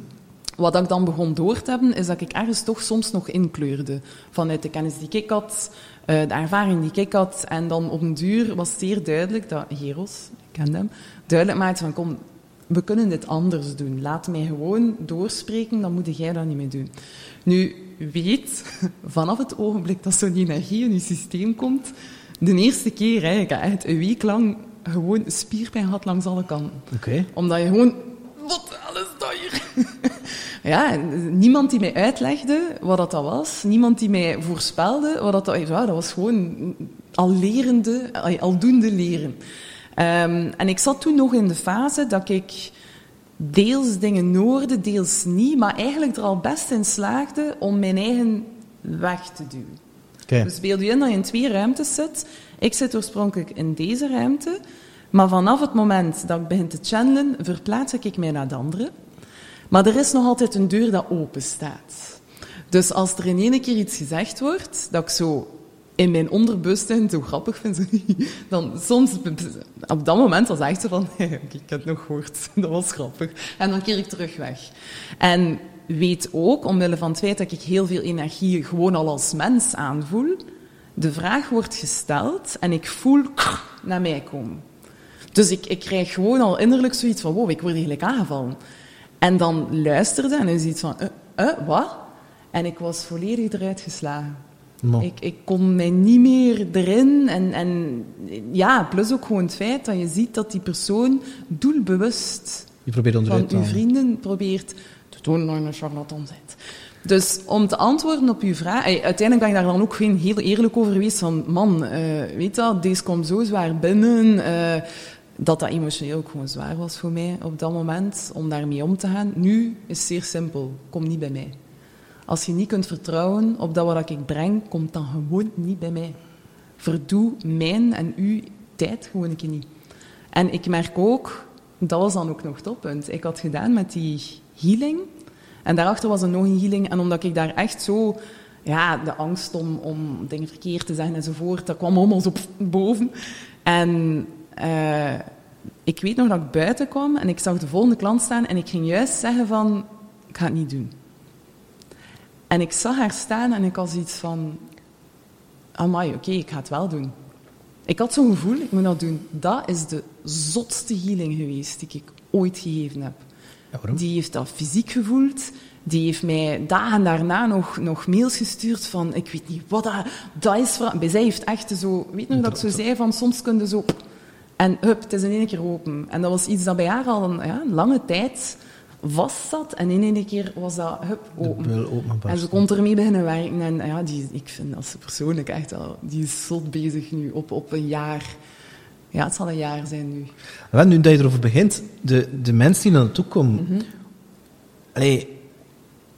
C: Wat ik dan begon door te hebben, is dat ik ergens toch soms nog inkleurde. Vanuit de kennis die ik had, eh, de ervaring die ik had. En dan op een duur was zeer duidelijk dat Geros, ik ken hem, duidelijk maakte van kom, we kunnen dit anders doen. Laat mij gewoon doorspreken, dan moet jij dat niet meer doen. Nu, weet, vanaf het ogenblik dat zo'n energie in je systeem komt, de eerste keer, hè, ik heb echt een week lang gewoon spierpijn gehad langs alle kanten omdat je gewoon... Wat alles dat hier? ja, en niemand die mij uitlegde wat dat, dat was. Niemand die mij voorspelde wat dat, dat ja, dat was gewoon al lerende, aldoende leren. Ehm, en ik zat toen nog in de fase dat ik deels dingen hoorde, deels niet, maar eigenlijk er al best in slaagde om mijn eigen weg te duwen.
A: Oké.
C: Dus beeld je in dat je in twee ruimtes zit. Ik zit oorspronkelijk in deze ruimte, maar vanaf het moment dat ik begin te channelen, verplaats ik mij naar de andere. Maar er is nog altijd een deur dat open staat. Dus als er in één keer iets gezegd wordt, dat ik zo in mijn onderbewustzijn zo grappig vind, dan soms, op dat moment, dan zegt ze van, "Hey, oké, ik heb het nog gehoord, dat was grappig. En dan keer ik terug weg. En weet ook, omwille van het feit dat ik heel veel energie gewoon al als mens aanvoel, de vraag wordt gesteld en ik voel naar mij komen. Dus ik, ik krijg gewoon al innerlijk zoiets van, wow, ik word eigenlijk aangevallen. En dan luisterde en hij ziet van, eh, eh, wat? En ik was volledig eruit geslagen. Ik, ik kon mij niet meer erin. En, en ja, plus ook gewoon het feit dat je ziet dat die persoon doelbewust
A: je probeert
C: van uw vrienden probeert te tonen dat je een charlatan bent. Dus om te antwoorden op uw vraag... Uiteindelijk ben ik daar dan ook geen heel eerlijk over geweest van... Man, eh, weet dat, deze komt zo zwaar binnen... eh, dat dat emotioneel ook gewoon zwaar was voor mij op dat moment, om daarmee om te gaan. Nu is zeer simpel. Kom niet bij mij. Als je niet kunt vertrouwen op dat wat ik breng, komt dan gewoon niet bij mij. Verdoe mijn en uw tijd gewoon een keer niet. En ik merk ook, dat was dan ook nog het. Ik had gedaan met die healing. En daarachter was nog een healing. En omdat ik daar echt zo... Ja, de angst om, om dingen verkeerd te zeggen enzovoort, dat kwam allemaal zo boven. En eh, ik weet nog dat ik buiten kwam en ik zag de volgende klant staan en ik ging juist zeggen van... Ik ga het niet doen. En ik zag haar staan en ik had iets van... Amai, oké, ik ga het wel doen. Ik had zo'n gevoel, ik moet dat doen. Dat is de zotste healing geweest die ik ooit gegeven heb.
A: Ja?
C: Die heeft dat fysiek gevoeld. Die heeft mij dagen daarna nog, nog mails gestuurd van, ik weet niet wat dat, dat is. voor- Bij zij heeft echt zo, weet je nog dat ik zo zei, van soms kun je zo... En hup, het is in één keer open. En dat was iets dat bij haar al een, ja, een lange tijd vast zat. En in één keer was dat, hup, open. En ze kon ermee beginnen werken. En ja, die, ik vind dat ze persoonlijk echt al... Die is zot bezig nu, op, op een jaar. Ja, het zal een jaar zijn nu.
A: Wel, nu dat je erover begint, de, de mensen die naar naartoe komen. Allee,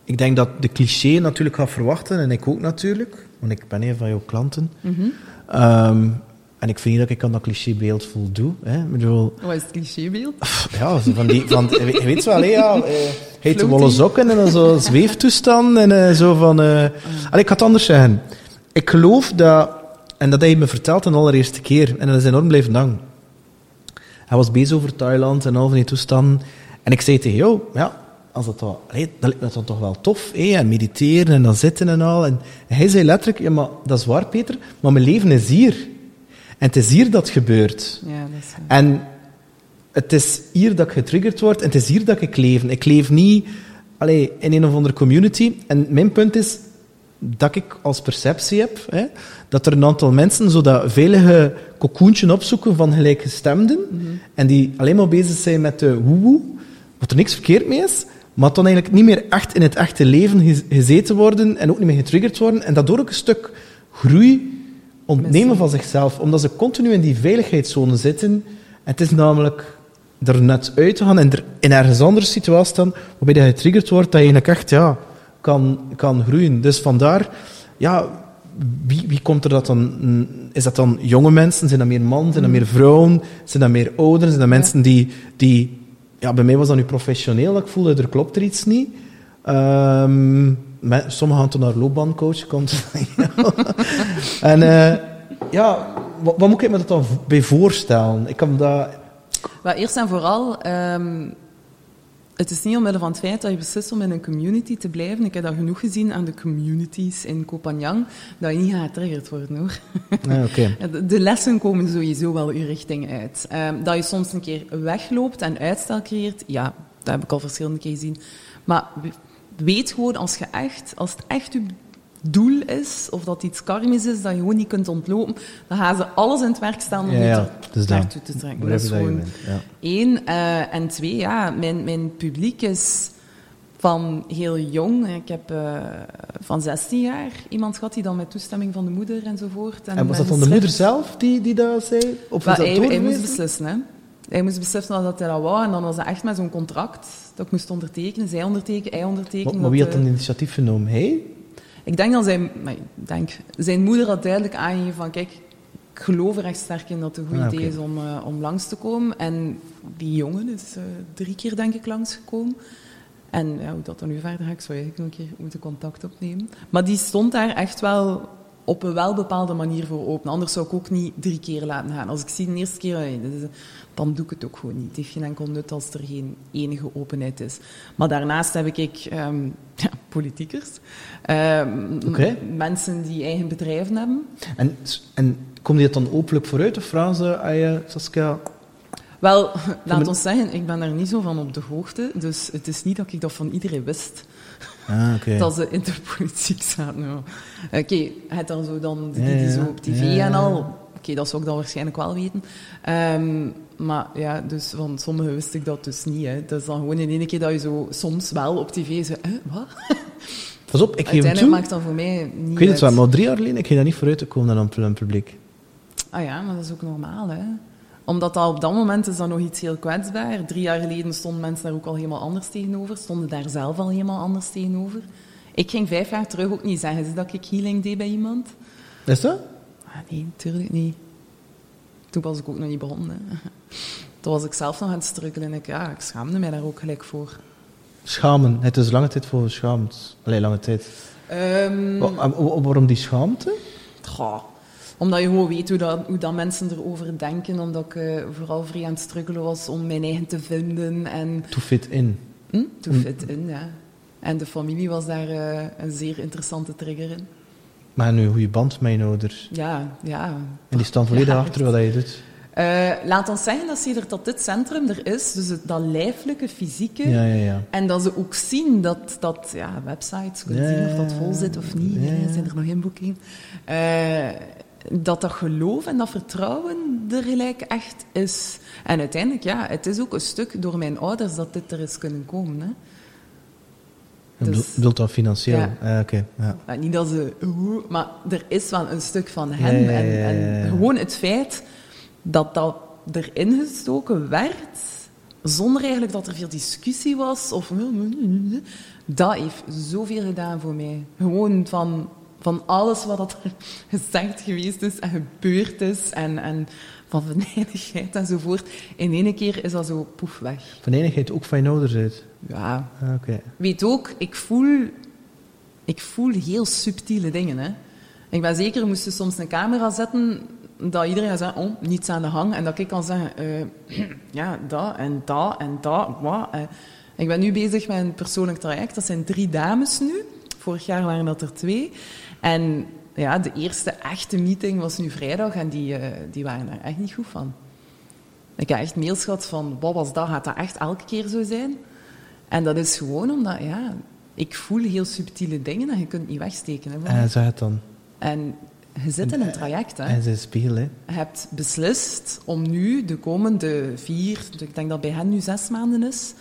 A: ik denk dat de cliché natuurlijk gaat verwachten, en ik ook natuurlijk, want ik ben een van jouw klanten.
C: Mhm.
A: Ehm, en ik vind niet dat ik aan dat clichébeeld voldoe. Hè. Bedoel,
C: Wat is het clichébeeld?
A: ja, van die, van, je weet wel, hè, ja, hete wollen sokken en dan zo zweeftoestand en eh, zo van... Allee, ik ga het anders zeggen. Ik geloof dat, en dat je me verteld de allereerste keer, en dat is enorm blijven hangen. Hij was bezig over Thailand en al van die toestanden. En ik zei tegen jou, ja, als dat, wel, dat lijkt me dan toch wel tof, hè, en mediteren en dan zitten en al. En hij zei letterlijk, ja, maar dat is waar, Peter, maar mijn leven is hier. En het is hier dat gebeurt.
C: Ja, dat is...
A: En het is hier dat ik getriggerd word en het is hier dat ik leef. Ik leef niet allee, in een of andere community. En mijn punt is dat ik als perceptie heb hè, dat er een aantal mensen zo dat veilige cocoentje opzoeken van gelijkgestemden en die alleen maar bezig zijn met de woewoe, wat er niks verkeerd mee is, maar dan eigenlijk niet meer echt in het echte leven gez- gezeten worden en ook niet meer getriggerd worden en daardoor ook een stuk groei ontnemen van zichzelf, omdat ze continu in die veiligheidszone zitten. En het is namelijk er net uit te gaan en er in ergens andere situatie staan, waarbij je getriggerd wordt, dat je eigenlijk echt ja, kan, kan groeien. Dus vandaar, ja, wie, wie komt er dat dan? Is dat dan jonge mensen? Zijn dat meer mannen? Zijn dat meer vrouwen? Zijn dat meer ouderen? Zijn dat mensen die, die... Ja, bij mij was dat nu professioneel, ik voelde, er klopt er iets niet. Ehm, sommigen gaan toen naar loopbaancoach. Komt, en eh, ja, wat, wat moet ik me dat dan bij voorstellen? Ik kan dat...
C: Maar eerst en vooral, ehm, het is niet omwille van het feit dat je beslist om in een community te blijven. Ik heb dat genoeg gezien aan de communities in Kopanjang, dat je niet gaat getriggerd worden hoor.
A: Ja, oké.
C: De- lessen komen sowieso wel je richting uit. Ehm, dat je soms een keer wegloopt en uitstel creëert, ja, dat heb ik al verschillende keer gezien. Maar we- weet gewoon, als, je echt, als het echt je doel is, of dat iets karmisch is, dat je gewoon niet kunt ontlopen, dan gaan ze alles in het werk stellen om
A: Ja,
C: je
A: ja, dat.
C: naartoe te trekken. Dat is
A: dat
C: gewoon
A: ja.
C: één. eh, en twee, ja, mijn, mijn publiek is van heel jong. Ik heb eh, van 16 jaar iemand gehad die dan met toestemming van de moeder enzovoort.
A: En was dat dan de moeder zelf die, die dat zei? Of was dat
C: hij, hij moest beslissen, hè. Hij moest beslissen dat hij dat wou. En dan was het echt met zo'n contract dat ik moest ondertekenen. Zij ondertekenen, hij ondertekenen.
A: Maar, maar wie
C: dat,
A: had dan initiatief genomen? Hij?
C: Ik denk dat zijn... Maar ik denk, zijn moeder had duidelijk aangegeven van... Kijk, ik geloof er echt sterk in dat het een goed
A: Ah,
C: idee is om, eh, om langs te komen. En die jongen is eh, drie keer, denk ik, langsgekomen. En ja, hoe dat dan nu verder gaat, ik zou eigenlijk nog een keer moeten contact opnemen. Maar die stond daar echt wel op een wel bepaalde manier voor open. Anders zou ik ook niet drie keer laten gaan. Als ik zie de eerste keer, dit dan doe ik het ook gewoon niet. Het heeft geen enkel nut als er geen enige openheid is. Maar daarnaast heb ik ehm, ja, politiekers. Ehm. Mensen die eigen bedrijven hebben.
A: En, en komt die het dan openlijk vooruit? Of vragen ze aan je, Saskia...
C: Wel, laat ons zeggen, ik ben daar niet zo van op de hoogte. Dus het is niet dat ik dat van iedereen wist.
A: Ah, oké.
C: Dat ze in de politiek zaten. ja. Oké, het dan zo dan die, die zo op tv en al. Oké, dat zou ik dan waarschijnlijk wel weten. Ehm, maar ja, dus van sommigen wist ik dat dus niet. Hè. Dat is dan gewoon in één keer dat je zo soms wel op tv zo, eh, wat?
A: Pas op, ik geef
C: Uiteindelijk
A: toe.
C: maakt dat voor mij niet
A: Ik weet het wel, maar drie jaar geleden, ik ging daar niet vooruit te komen aan een publiek.
C: Ah ja, maar dat is ook normaal, hè. Omdat dat op dat moment is dat nog iets heel kwetsbaar. Drie jaar geleden stonden mensen daar ook al helemaal anders tegenover. Stonden daar zelf al helemaal anders tegenover. Ik ging vijf jaar terug ook niet zeggen dat ik healing deed bij iemand.
A: Is dat?
C: Ah, nee, natuurlijk niet. Toen was ik ook nog niet begonnen. hè. Toen was ik zelf nog aan het struggelen en ik, ja, ik schaamde mij daar ook gelijk voor.
A: Schamen. Het is lange tijd voor geschaamd. Allee, lange tijd. Wa- waarom die schaamte?
C: goh, omdat je gewoon weet hoe, dat, hoe dat mensen erover denken. Omdat ik eh, vooral vrij aan het struggelen was om mijn eigen te vinden. En
A: To fit in.
C: hm, to
A: Mm.
C: fit in, ja. En de familie was daar eh, een zeer interessante trigger in.
A: Maar nu een goede band met je ouders.
C: Ja, ja.
A: En die staan volledig
C: Ja,
A: achter wat je doet.
C: Eh, laat ons zeggen dat ze er dat dit centrum er is, dus het, dat lijfelijke, fysieke.
A: Ja, ja, ja.
C: En dat ze ook zien dat, dat ja, websites kunnen zien of dat vol zit of niet. zijn er nog in boekingen. Eh, dat dat geloof en dat vertrouwen er gelijk echt is. En uiteindelijk, ja, het is ook een stuk door mijn ouders dat dit er is kunnen komen. Hè. Dus-
A: bedoelt- dat financieel?
C: Ja.
A: Oké, ja.
C: Maar niet dat ze... maar er is wel een stuk van hen.
A: Ja,
C: en, gewoon het feit dat dat erin gestoken werd, zonder eigenlijk dat er veel discussie was, of... Dat heeft zoveel gedaan voor mij. Gewoon van, van alles wat dat er gezegd geweest is en gebeurd is, en, en van venijnigheid enzovoort. In één keer is dat zo poef weg.
A: Van enigheid ook van je ouders uit.
C: Ja,
A: Ah, Oké.
C: weet ook, ik voel, ik voel heel subtiele dingen. Hè. Ik ben zeker, moest je soms een camera zetten, dat iedereen gaat zeggen, oh, niets aan de hang. En dat ik kan zeggen, eh, ja, dat en dat en dat, wat. eh. Ik ben nu bezig met een persoonlijk traject. Dat zijn drie dames nu. Vorig jaar waren dat er twee. En ja, de eerste echte meeting was nu vrijdag en die, eh, die waren er echt niet goed van. Ik heb echt mails gehad van, wat was dat? Gaat dat echt elke keer zo zijn? En dat is gewoon omdat, ja, ik voel heel subtiele dingen en je kunt het niet wegsteken. Hè,
A: En zeg het dan.
C: En je zit in een traject, hè.
A: En ze spiegel, hè.
C: Je hebt beslist om nu de komende vier, ik denk dat bij hen nu zes maanden is,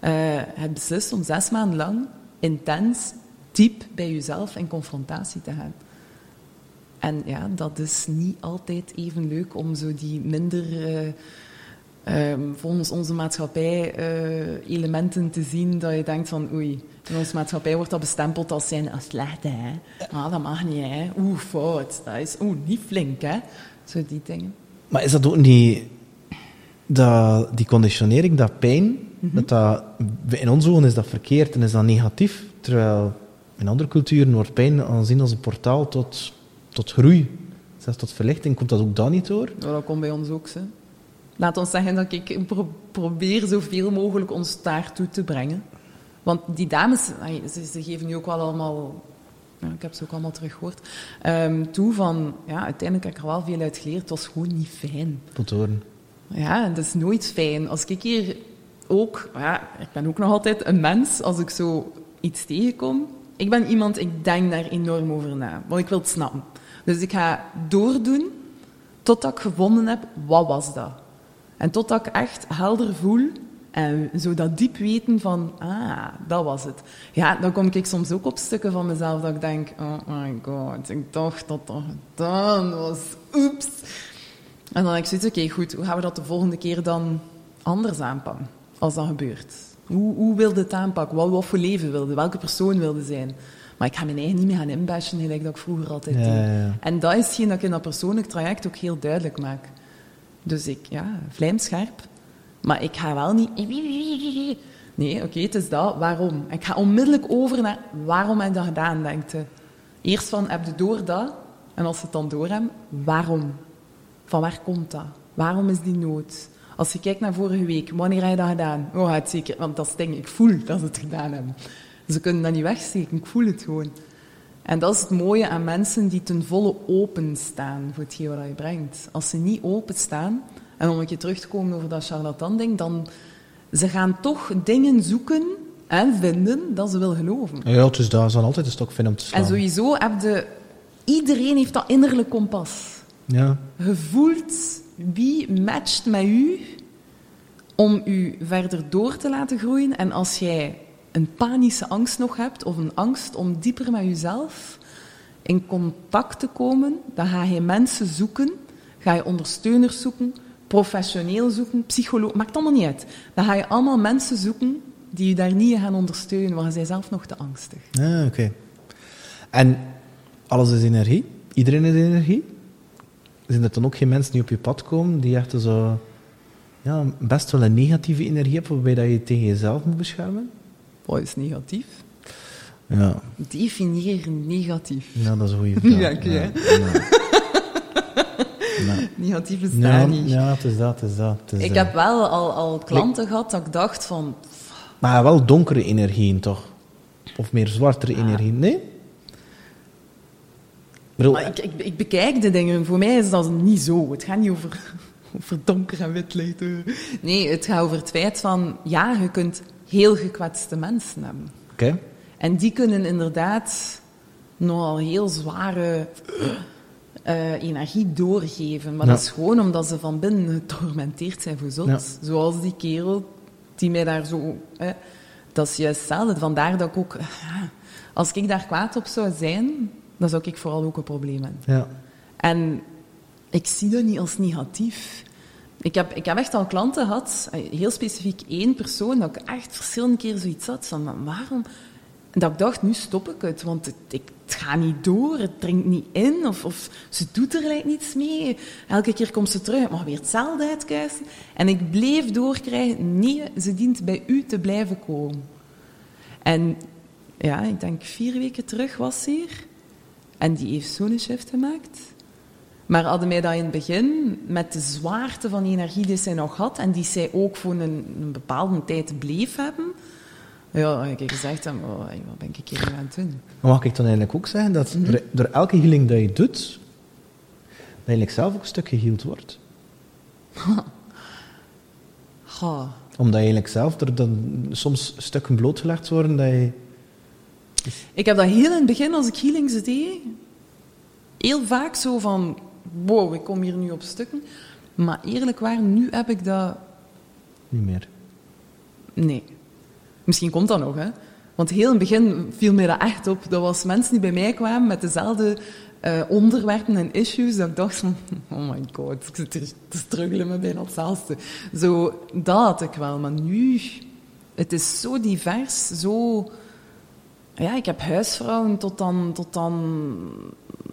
C: eh, je hebt beslist om zes maanden lang intens, diep bij jezelf in confrontatie te gaan. En ja, dat is niet altijd even leuk om zo die minder, eh, ehm, volgens onze maatschappij, eh, elementen te zien dat je denkt van oei, in onze maatschappij wordt dat bestempeld als zijn als slecht, hè. Ah, dat mag niet, hè. Oeh, fout. Dat is oeh, niet flink, hè. Zo die dingen.
A: Maar is dat ook niet... Dat, die conditionering, dat pijn, dat dat, in onze ogen is dat verkeerd en is dat negatief, terwijl in andere culturen wordt pijn aanzien als een portaal tot, tot groei. Zelfs tot verlichting. Komt dat ook daar niet door?
C: Dat komt bij ons ook, hè. Laat ons zeggen dat ik pro- probeer zoveel mogelijk ons daartoe te brengen. Want die dames, ze, ze geven nu ook wel allemaal... Ja, ik heb ze ook allemaal teruggehoord. ehm, toe van, ja, uiteindelijk heb ik er wel veel uit geleerd. Het was gewoon niet fijn.
A: Tot horen.
C: Ja, dat is nooit fijn. Als ik hier ook, ja, ik ben ook nog altijd een mens, als ik zo iets tegenkom. Ik ben iemand, ik denk daar enorm over na, want ik wil het snappen. Dus ik ga doordoen totdat ik gevonden heb, wat was dat? En totdat ik echt helder voel en zo dat diep weten van, ah, dat was het. Ja, dan kom ik soms ook op stukken van mezelf dat ik denk, oh my god, ik dacht dat dat gedaan was. Oeps. En dan denk ik zoiets, oké, goed, hoe gaan we dat de volgende keer dan anders aanpakken, als dat gebeurt? Hoe, hoe wilde het aanpakken? Wat, wat voor leven wilde? Welke persoon wilde zijn? Maar ik ga mijn eigen niet meer gaan inbashen, gelijk dat ik vroeger altijd
A: Ja,
C: deed.
A: ja.
C: En dat is hetgeen dat ik in dat persoonlijk traject ook heel duidelijk maak. Dus ik, ja, vlijmscherp. Maar ik ga wel niet... Nee, oké, het is dat. Waarom? Ik ga onmiddellijk over naar waarom heb ik dat gedaan, denkt je. Eerst van, heb je door dat? En als ze het dan door hebben, waarom? Van waar komt dat? Waarom is die nood? Als je kijkt naar vorige week, wanneer heb je dat gedaan? Oh, het zeker, want dat is het ding, ik voel dat ze het gedaan hebben. Ze kunnen dat niet wegsteken, ik voel het gewoon. En dat is het mooie aan mensen die ten volle openstaan voor hetgeen wat je brengt. Als ze niet openstaan, en om een keer terug te komen over dat charlatan-ding, dan ze gaan toch dingen zoeken en vinden dat ze wil geloven.
A: Ja, dus dat is dan altijd een stok vinden om te slaan.
C: En sowieso heb je... Iedereen heeft dat innerlijk kompas.
A: Ja.
C: Je voelt wie matcht met u om u verder door te laten groeien. En als jij een panische angst nog hebt, of een angst om dieper met jezelf in contact te komen, dan ga je mensen zoeken, ga je ondersteuners zoeken, professioneel zoeken, psycholoog, maakt allemaal niet uit. Dan ga je allemaal mensen zoeken die je daar niet gaan ondersteunen, want bent zelf nog te angstig.
A: Ja, oké. En alles is energie? Iedereen is energie? Zijn er dan ook geen mensen die op je pad komen die echt zo... Ja, best wel een negatieve energie hebben, waarbij dat je tegen jezelf moet beschermen?
C: Wat is negatief?
A: Ja,
C: Definieer negatief.
A: ja dat is een goede vraag.
C: Ja, oké, hè.
A: ja. Ja.
C: Negatief is daar niet.
A: ja, het is dat, het is dat. het is,
C: Ik heb wel al, al klanten gehad dat ik dacht van...
A: Maar wel donkere energieën, toch? Of meer zwartere energieën, nee? Bedoel,
C: Maar ik, ik, ik bekijk de dingen. Voor mij is dat niet zo. Het gaat niet over, over donker en wit licht. Nee, het gaat over het feit van... Ja, je kunt heel gekwetste mensen hebben.
A: Oké.
C: En die kunnen inderdaad nogal heel zware eh, energie doorgeven. Maar
A: Ja.
C: dat is gewoon omdat ze van binnen getormenteerd zijn voor zot.
A: Ja.
C: Zoals die kerel die mij daar zo... dat is juist hetzelfde. Vandaar dat ik ook... als ik daar kwaad op zou zijn, dan zou ik vooral ook een probleem hebben.
A: Ja.
C: En ik zie dat niet als negatief. Ik heb, ik heb echt al klanten gehad, eh, heel specifiek één persoon, dat ik echt verschillende keren zoiets had van, maar waarom? En dat ik dacht, nu stop ik het, want het, ik, het gaat niet door, het dringt niet in, of, of ze doet er lijkt niets mee. Elke keer komt ze terug, maar weer hetzelfde uitkuisen. En ik bleef doorkrijgen, nee, ze dient bij u te blijven komen. En ja, ik denk vier weken terug was ze hier. En die heeft zo'n shift gemaakt. Maar hadden mij dat in het begin, met de zwaarte van die energie die zij nog had, en die zij ook voor een, een bepaalde tijd bleef hebben, ja, dan heb ik gezegd, oh, wat ben ik hier aan het doen?
A: Maar mag ik dan eigenlijk ook zeggen dat
C: Mhm.
A: door, door elke healing dat je doet, eigenlijk zelf ook een stuk geheeld wordt? Omdat je eigenlijk zelf er dan soms stukken blootgelegd worden dat je...
C: Ik heb dat heel in het begin, als ik healings deed, heel vaak zo van, wow, ik kom hier nu op stukken. Maar eerlijk waar, nu heb ik dat
A: Niet meer.
C: Nee. Misschien komt dat nog, hè. Want heel in het begin viel mij dat echt op. Dat was mensen die bij mij kwamen met dezelfde eh, onderwerpen en issues, dat ik dacht van, oh my god, ik zit hier te struggelen met bijna hetzelfde. Zo, dat had ik wel. Maar nu, het is zo divers, zo... Ja, ik heb huisvrouwen tot dan, tot dan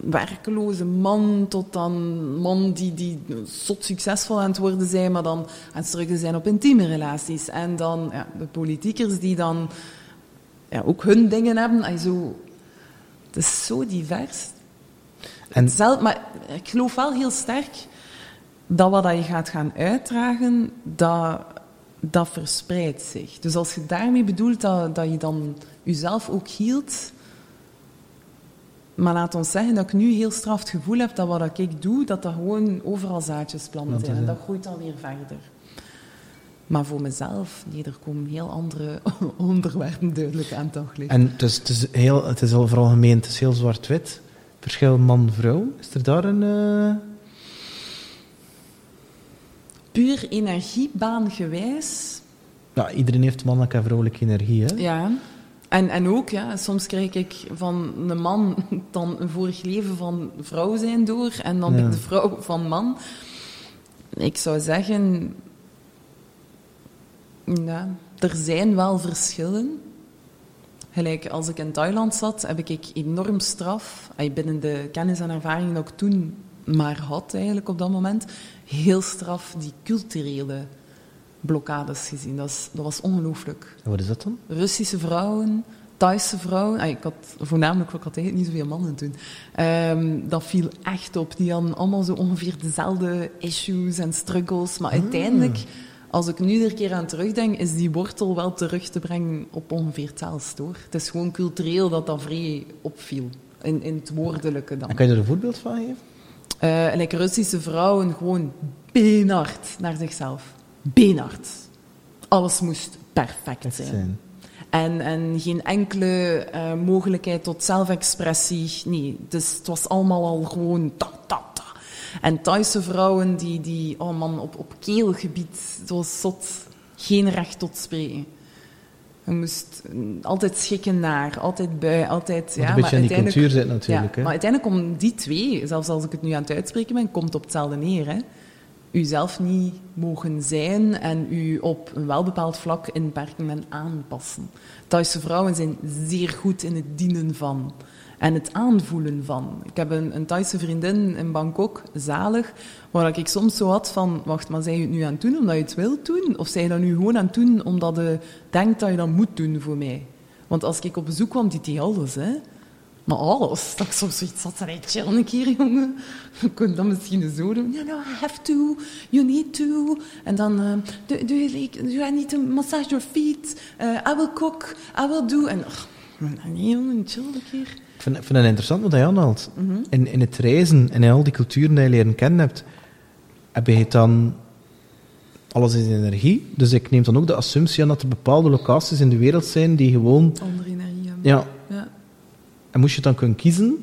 C: werkeloze man, tot dan man die, die zot succesvol aan het worden zijn, maar dan aan het struggelen zijn op intieme relaties. En dan ja, de politiekers die dan ja, ook hun dingen hebben. En zo, het is zo divers.
A: En
C: Zelf, maar ik geloof wel heel sterk dat wat je gaat gaan uitdragen, dat, dat verspreidt zich. Dus als je daarmee bedoelt dat, dat je dan jezelf ook hield. Maar laat ons zeggen dat ik nu heel straf het gevoel heb dat wat ik doe, dat dat gewoon overal zaadjes plant.
A: Planten
C: zijn. En dat groeit alweer verder. Maar voor mezelf, nee, er komen heel andere onderwerpen duidelijk aan het daglicht.
A: En het is, het is, heel, het is al vooral gemeen, het is heel zwart-wit. Verschil man-vrouw. Is er daar een... eh,
C: Puur energiebaangewijs
A: Ja, iedereen heeft mannelijke en vrouwelijke energie, hè?
C: Ja. En, en ook, ja, soms krijg ik van een man dan een vorig leven van vrouw zijn door en dan
A: Ja.
C: ben ik de vrouw van man. Ik zou zeggen, ja, er zijn wel verschillen. Gelijk als ik in Thailand zat, heb ik enorm straf, binnen de kennis en ervaring dat ik toen maar had eigenlijk op dat moment, heel straf die culturele blokkades gezien. Dat, is, dat was ongelooflijk.
A: En wat is dat dan?
C: Russische vrouwen, Thaise vrouwen. Ah, ik had voornamelijk, ik had eigenlijk niet zoveel mannen toen. Ehm, dat viel echt op. Die hadden allemaal zo ongeveer dezelfde issues en struggles. Maar uiteindelijk, als ik nu er een keer aan terugdenk, is die wortel wel terug te brengen op ongeveer hetzelfde hoor. Het is gewoon cultureel dat dat vrij opviel. In, in het woordelijke dan.
A: En kan je er een voorbeeld van geven?
C: En like Russische vrouwen gewoon beenhard naar zichzelf. Beenhard. Alles moest perfect zijn.
A: zijn.
C: En, en geen enkele eh, mogelijkheid tot zelfexpressie. Nee, dus het was allemaal al gewoon ta, ta, ta. En Thaise vrouwen, die, die oh man, op, op keelgebied, het was zot, geen recht tot spreken. Je moest altijd schikken naar, altijd bij, altijd... Ja,
A: een beetje
C: maar
A: in die cultuur zit natuurlijk,
C: ja,
A: hè?
C: maar uiteindelijk om die twee, zelfs als ik het nu aan het uitspreken ben, komt op hetzelfde neer. Hè? U zelf niet mogen zijn en u op een welbepaald vlak inperken en aanpassen. Thaise vrouwen zijn zeer goed in het dienen van en het aanvoelen van. Ik heb een, een Thaise vriendin in Bangkok, zalig, waar ik soms zo had van, wacht, maar zijn je het nu aan het doen omdat je het wilt doen? Of zijn je dat nu gewoon aan het doen omdat je denkt dat je dat moet doen voor mij? Want als ik op bezoek kwam, deed hij alles, hè. Maar alles. Dat ik soms zoiets had, chill een keer, jongen. Je kunt dat misschien zo doen. Ja, no, I have to. You need to. En dan, eh, do, do, you like, do I need to massage your feet? Eh, I will cook. I will do. En, ach, nee, jongen, chill een keer.
A: Ik vind, vind het interessant wat hij aanhaalt.
C: Mhm.
A: in, in het reizen en in al die culturen die je leren kennen hebt, heb je het dan... Alles is energie, dus ik neem dan ook de assumptie aan dat er bepaalde locaties in de wereld zijn die gewoon...
C: Andere energie hebben.
A: Ja,
C: Ja.
A: en moest je het dan kunnen kiezen,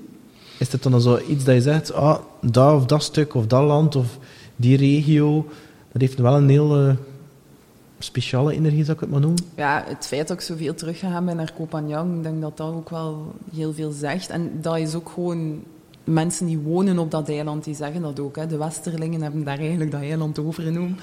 A: is het dan zo iets dat je zegt, ah, dat of dat stuk, of dat land, of die regio, dat heeft wel een hele speciale energie, zou ik het maar noemen.
C: Ja, het feit dat ik zoveel teruggegaan ben naar Kopanjang, ik denk dat dat ook wel heel veel zegt. En dat is ook gewoon mensen die wonen op dat eiland, die zeggen dat ook. Hè. De Westerlingen hebben daar eigenlijk dat eiland overgenomen.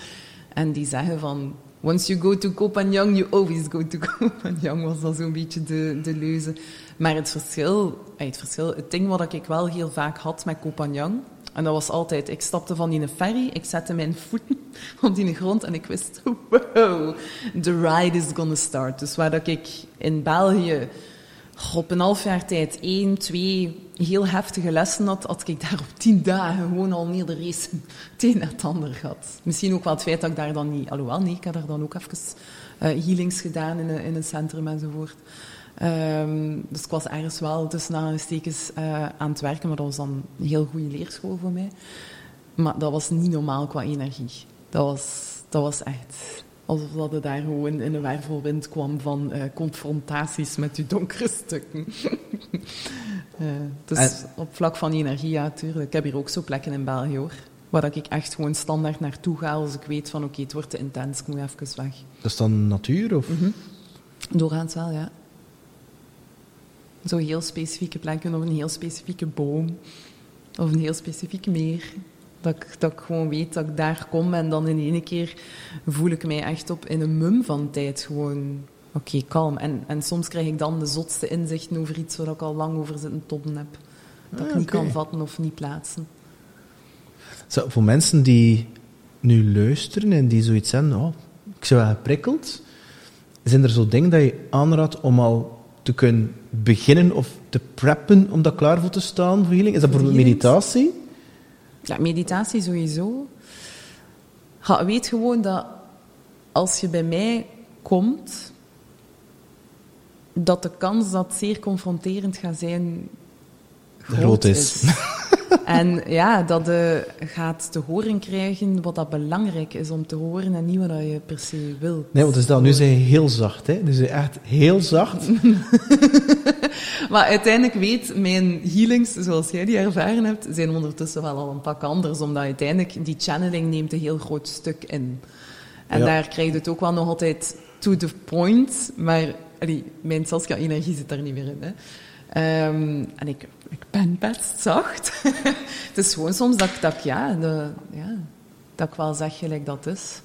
C: En die zeggen van, once you go to Kopanjang, you always go to Kopanjang, was dat zo'n beetje de, de leuze. Maar het verschil, eh, het verschil, het ding wat ik wel heel vaak had met Kopanjang, en dat was altijd, ik stapte van die ferry, ik zette mijn voeten op die grond en ik wist, wow, the ride is gonna start. Dus waar dat ik in België op een half jaar tijd één, twee heel heftige lessen had, had ik daar op tien dagen gewoon al meerdere race het een en het ander gehad. Misschien ook wel het feit dat ik daar dan niet... Alhoewel, nee, ik heb daar dan ook even eh, healings gedaan in in een centrum enzovoort. Ehm, dus ik was ergens wel tussen aanstekens uh, aan het werken, maar dat was dan een heel goede leerschool voor mij. Maar dat was niet normaal qua energie. Dat was, dat was echt alsof dat er daar gewoon in een wervelwind kwam van uh, confrontaties met uw donkere stukken. uh, dus en... op vlak van energie, ja, tuurlijk. Ik heb hier ook zo plekken in België, hoor. Waar ik echt gewoon standaard naartoe ga als ik weet van oké, okay, het wordt te intens, ik moet even weg.
A: Dat is dan natuur? Of?
C: Mm -hmm. Doorgaans wel, ja. Zo heel specifieke plekken of een heel specifieke boom. Of een heel specifiek meer. Dat ik, dat ik gewoon weet dat ik daar kom en dan in één keer voel ik mij echt op in een mum van tijd gewoon... Oké, okay, kalm. En, en soms krijg ik dan de zotste inzichten over iets waar ik al lang over zitten tobben heb. Dat ik ah, niet okay. kan vatten of niet plaatsen.
A: Zo, voor mensen die nu luisteren en die zoiets hebben, oh, ik zou wel geprikkeld, zijn er zo dingen dat je aanraadt om al te kunnen beginnen of te preppen om dat klaar voor te staan voor healing? Is dat bijvoorbeeld meditatie?
C: Ja, meditatie sowieso. Weet gewoon dat als je bij mij komt, dat de kans dat zeer confronterend gaat zijn groot,
A: groot is.
C: is. En ja, dat je gaat te horen krijgen wat dat belangrijk is om te horen en niet wat je per se wil.
A: Nee, want is dat, nu zijn je heel zacht, hè? Nu zijn echt heel zacht.
C: maar uiteindelijk weet mijn healings, zoals jij die ervaren hebt, zijn ondertussen wel al een pak anders, omdat uiteindelijk die channeling neemt een heel groot stuk in. En ja. daar krijg je het ook wel nog altijd to the point, maar allee, mijn Saskia-energie zit daar niet meer in. Hè. Um, en ik, ik ben best zacht. het is gewoon soms dat, dat ik, ja, de, ja, dat ik wel zeg gelijk dat is.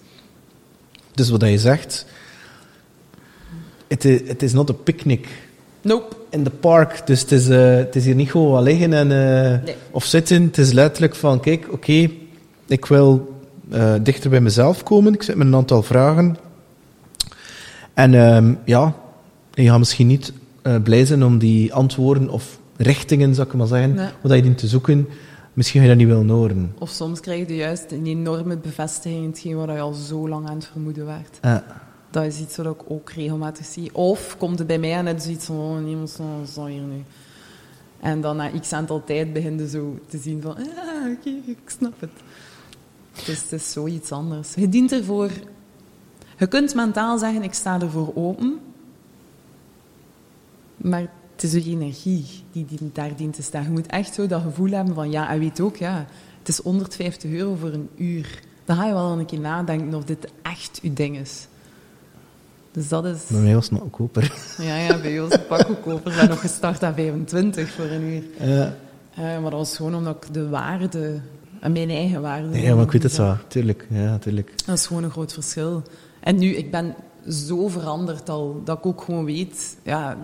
A: Dus wat je zegt, het is, het is not a picnic.
C: Nope.
A: In the park. Dus het is, uh, het is hier niet gewoon wat liggen en, uh, nee. of zitten. Het is letterlijk van, kijk, oké, okay, ik wil uh, dichter bij mezelf komen. Ik zet met een aantal vragen. En um, ja, je gaat misschien niet blij zijn om die antwoorden of richtingen, zou ik maar zeggen, wat je dient te zoeken. Misschien ga je dat niet willen horen.
C: Of soms krijg je juist een enorme bevestiging in hetgeen waar je al zo lang aan het vermoeden werd.
A: Ja.
C: Dat is iets wat ik ook regelmatig zie. Of komt het bij mij en het is iets van, oh, niemand zo hier nu. En dan na x aantal tijd begin je zo te zien van, ah, oké, okay, ik snap het. Dus het is zoiets anders. Je dient ervoor... Je kunt mentaal zeggen, ik sta ervoor open. Maar het is de energie die, die daar dient te staan. Je moet echt zo dat gevoel hebben van, ja, en weet ook, ja, het is 150 euro voor een uur. Dan ga je wel een keer nadenken of dit echt je ding is. Dus dat is...
A: Bij mij was het nog goedkoper.
C: Ja, ja, bij ons een pak goedkoper. We zijn nog gestart aan 25 voor een uur.
A: Ja.
C: Uh, maar dat was gewoon omdat ik de waarde, en mijn eigen waarde...
A: Ja, maar ik weet het zo. Tuurlijk, ja, tuurlijk.
C: Dat is gewoon een groot verschil. En nu, ik ben zo veranderd al, dat ik ook gewoon weet... Ja,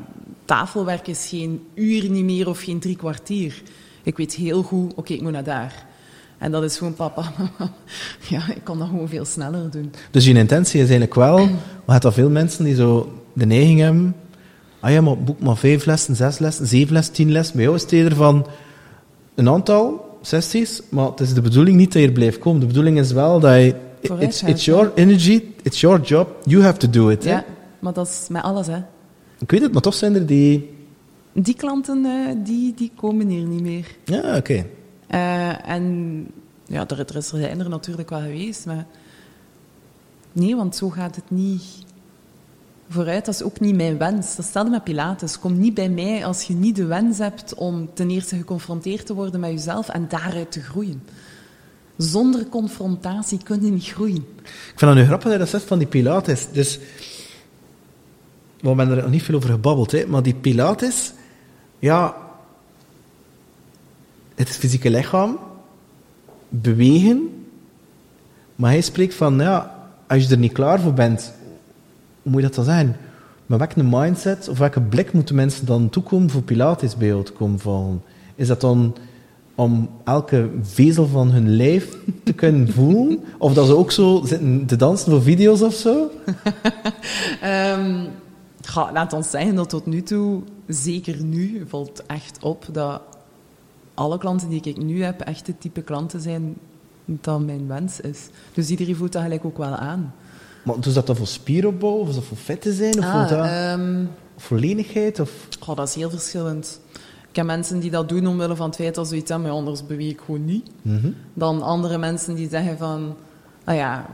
C: tafelwerk is geen uur niet meer of geen drie kwartier. Ik weet heel goed, oké, ik moet naar daar. En dat is gewoon papa. ja, ik kan dat gewoon veel sneller doen.
A: Dus je intentie is eigenlijk wel, we hebben veel mensen die zo de neiging hebben, ah ja, maar boek maar vijf lessen, zes lessen, zeven lessen, tien lessen. Bij jou is het van een aantal sessies, maar het is de bedoeling niet dat je er blijft komen. De bedoeling is wel dat je, it's, it's your energy, it's your job, you have to do it.
C: Ja,
A: hè?
C: maar dat is met alles, hè.
A: Ik weet het, maar toch zijn er die
C: die klanten eh, die, die komen hier niet meer.
A: Ja, oké.
C: Eh, en ja, er, er, is, er zijn er natuurlijk wel geweest, maar nee, want zo gaat het niet vooruit. Dat is ook niet mijn wens. Dat stelde met Pilates. Kom niet bij mij als je niet de wens hebt om ten eerste geconfronteerd te worden met jezelf en daaruit te groeien. Zonder confrontatie kun je niet groeien.
A: Ik vind dat nu grappig dat zegt van die Pilates. Dus, we hebben er nog niet veel over gebabbeld, hè, maar die Pilates, ja, het fysieke lichaam, bewegen, maar hij spreekt van, ja, als je er niet klaar voor bent, hoe moet je dat dan zijn? Maar welke mindset of welke blik moeten mensen dan toekomen voor Pilates bij jou te komen vallen? Is dat dan om elke vezel van hun lijf te kunnen voelen? Of dat ze ook zo zitten te dansen voor video's of zo?
C: um, laat ons zeggen dat tot nu toe, zeker nu, valt echt op dat alle klanten die ik nu heb echt het type klanten zijn dat mijn wens is. Dus iedereen voelt dat gelijk ook wel aan.
A: Maar doet dat dan voor spieropbouw, of is dat voor vet te zijn, of,
C: ah,
A: dat,
C: um,
A: voor lenigheid? Of?
C: Oh, dat is heel verschillend. Ik heb mensen die dat doen omwille van het feit dat ze iets hebben, maar anders beweeg ik gewoon niet.
A: Mm -hmm.
C: Dan andere mensen die zeggen van, ah ja,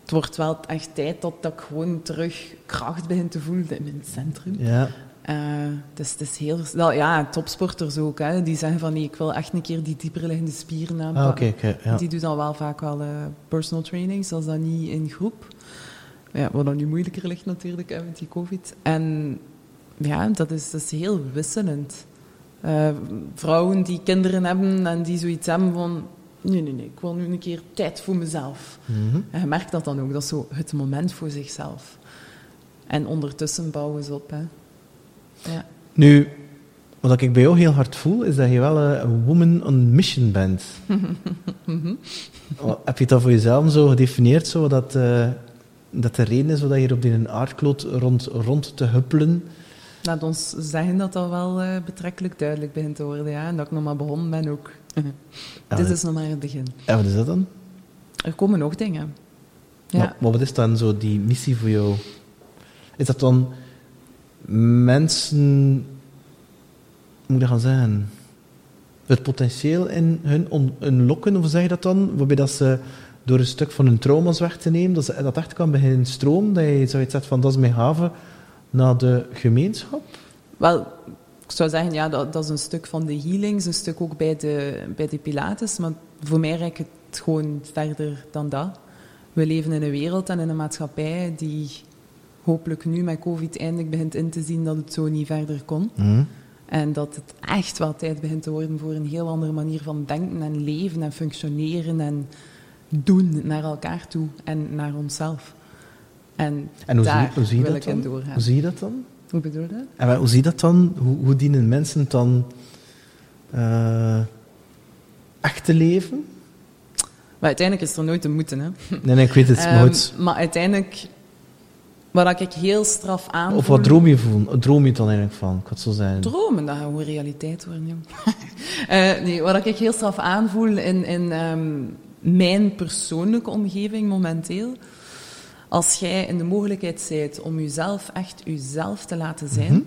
C: het wordt wel echt tijd dat, dat ik gewoon terug kracht begin te voelen in mijn centrum.
A: Ja.
C: Uh, dus het is heel... Wel, ja, topsporters ook, hè, die zeggen van nee, ik wil echt een keer die dieper liggende spieren aanpakken.
A: Ah, okay, okay, ja.
C: Die doen dan wel vaak wel uh, personal training, zoals dat niet in groep. Ja, wat dan nu moeilijker ligt natuurlijk hè, met die covid. En ja, dat is, dat is heel wisselend. Uh, vrouwen die kinderen hebben en die zoiets hebben van... Nee, nee, nee, ik wil nu een keer tijd voor mezelf.
A: Mm -hmm.
C: En je merkt dat dan ook, dat is zo het moment voor zichzelf. En ondertussen bouwen ze op, hè. Ja.
A: Nu, wat ik bij jou heel hard voel, is dat je wel een woman on mission bent.
C: Mhm.
A: Heb je dat voor jezelf zo gedefinieerd, zo, dat, uh, dat de reden is dat je hier op die aardkloot rond, rond te huppelen?
C: Laat ons zeggen dat dat wel uh, betrekkelijk duidelijk begint te worden, ja. En dat ik nog maar begonnen ben ook.
A: Ja,
C: Dit is nog maar het begin.
A: En wat is dat dan?
C: Er komen nog dingen. Ja.
A: Maar, maar wat is dan zo die missie voor jou? Is dat dan mensen, hoe moet ik dat gaan zeggen, het potentieel in hun unlocken, of zeg je dat dan? Waarbij dat ze door een stuk van hun trauma's weg te nemen, dat ze dat echt kan beginnen stromen, dat je zoiets zegt van dat is mijn haven naar de gemeenschap?
C: Wel, ik zou zeggen, ja, dat, dat is een stuk van de healings, een stuk ook bij de, bij de pilates, maar voor mij reikt het gewoon verder dan dat. We leven in een wereld en in een maatschappij die hopelijk nu met COVID eindelijk begint in te zien dat het zo niet verder kon.
A: Mm.
C: En dat het echt wel tijd begint te worden voor een heel andere manier van denken en leven en functioneren en doen naar elkaar toe en naar onszelf. En,
A: En hoe,
C: daar
A: zie, hoe zie je
C: wil
A: dat
C: ik in doorgaan.
A: Hoe zie je dat dan?
C: Hoe bedoel je dat?
A: En wel, hoe zie je dat dan? Hoe, hoe dienen mensen dan eh, echt te leven?
C: Maar uiteindelijk is er nooit te moeten. Hè.
A: Nee, nee, ik weet het, maar
C: Ehm, maar uiteindelijk, wat ik heel straf aan
A: Of wat droom je, van? Droom je dan eigenlijk van? Ik had zo zijn.
C: Dromen, dat gaat gewoon realiteit worden, jong. Eh, nee, wat ik heel straf aanvoel in, in ehm, mijn persoonlijke omgeving momenteel, als jij in de mogelijkheid bent om jezelf echt jezelf te laten zijn
A: Mhm.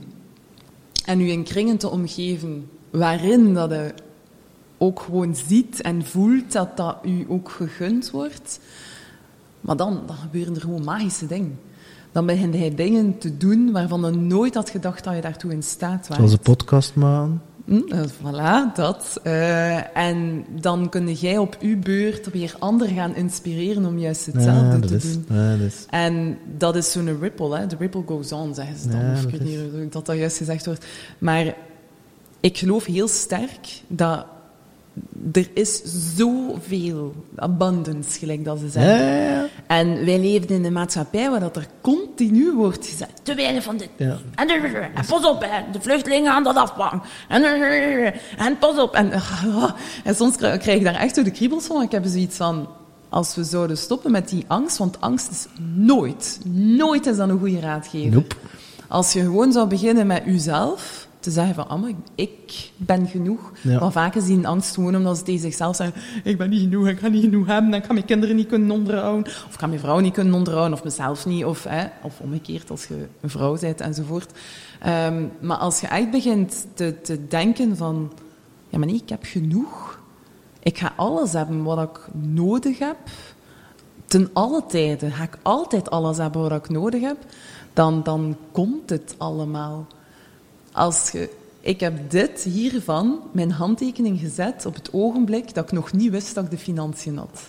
C: en je in kringen te omgeven waarin dat je ook gewoon ziet en voelt dat dat u ook gegund wordt, maar dan, dan gebeuren er gewoon magische dingen. Dan begin je dingen te doen waarvan je nooit had gedacht dat je daartoe in staat was.
A: Zoals een podcast maken.
C: Hm, eh, voilà, dat. Eh, en dan kun jij op uw beurt weer anderen gaan inspireren om juist hetzelfde
A: Ja,
C: te
A: is,
C: doen.
A: ja, dat is.
C: En dat is zo'n ripple, hè. The ripple goes on, zeggen ze dan.
A: Ja,
C: of ik
A: dat
C: weet
A: is-
C: niet hoe dat, dat juist gezegd wordt. Maar ik geloof heel sterk dat er is zoveel abundance, gelijk dat ze zeggen.
A: ja, ja.
C: En wij leven in een maatschappij waar dat er continu wordt gezegd, te weinig van dit. En, en pas op, hè, de vluchtelingen gaan dat afpakken. En, en pas op. En, en soms krijg ik daar echt zo de kriebels van. Ik heb zoiets van, als we zouden stoppen met die angst, want angst is nooit, nooit is dat een goede raadgever.
A: Nope.
C: Als je gewoon zou beginnen met uzelf te zeggen van, ah, ik, ben genoeg.
A: Ja.
C: Maar vaak is die een angst gewoon omdat ze tegen zichzelf zeggen, ik ben niet genoeg, ik ga niet genoeg hebben, dan kan mijn kinderen niet kunnen onderhouden, of kan mijn vrouw niet kunnen onderhouden, of mezelf niet, of, hè, of omgekeerd als je een vrouw bent enzovoort. Ehm, maar als je echt begint te, te denken van, ja maar nee, ik heb genoeg. Ik ga alles hebben wat ik nodig heb. Ten alle tijden ga ik altijd alles hebben wat ik nodig heb. Dan, dan komt het allemaal. Als je, ik heb dit hiervan, mijn handtekening gezet op het ogenblik dat ik nog niet wist dat ik de financiën had.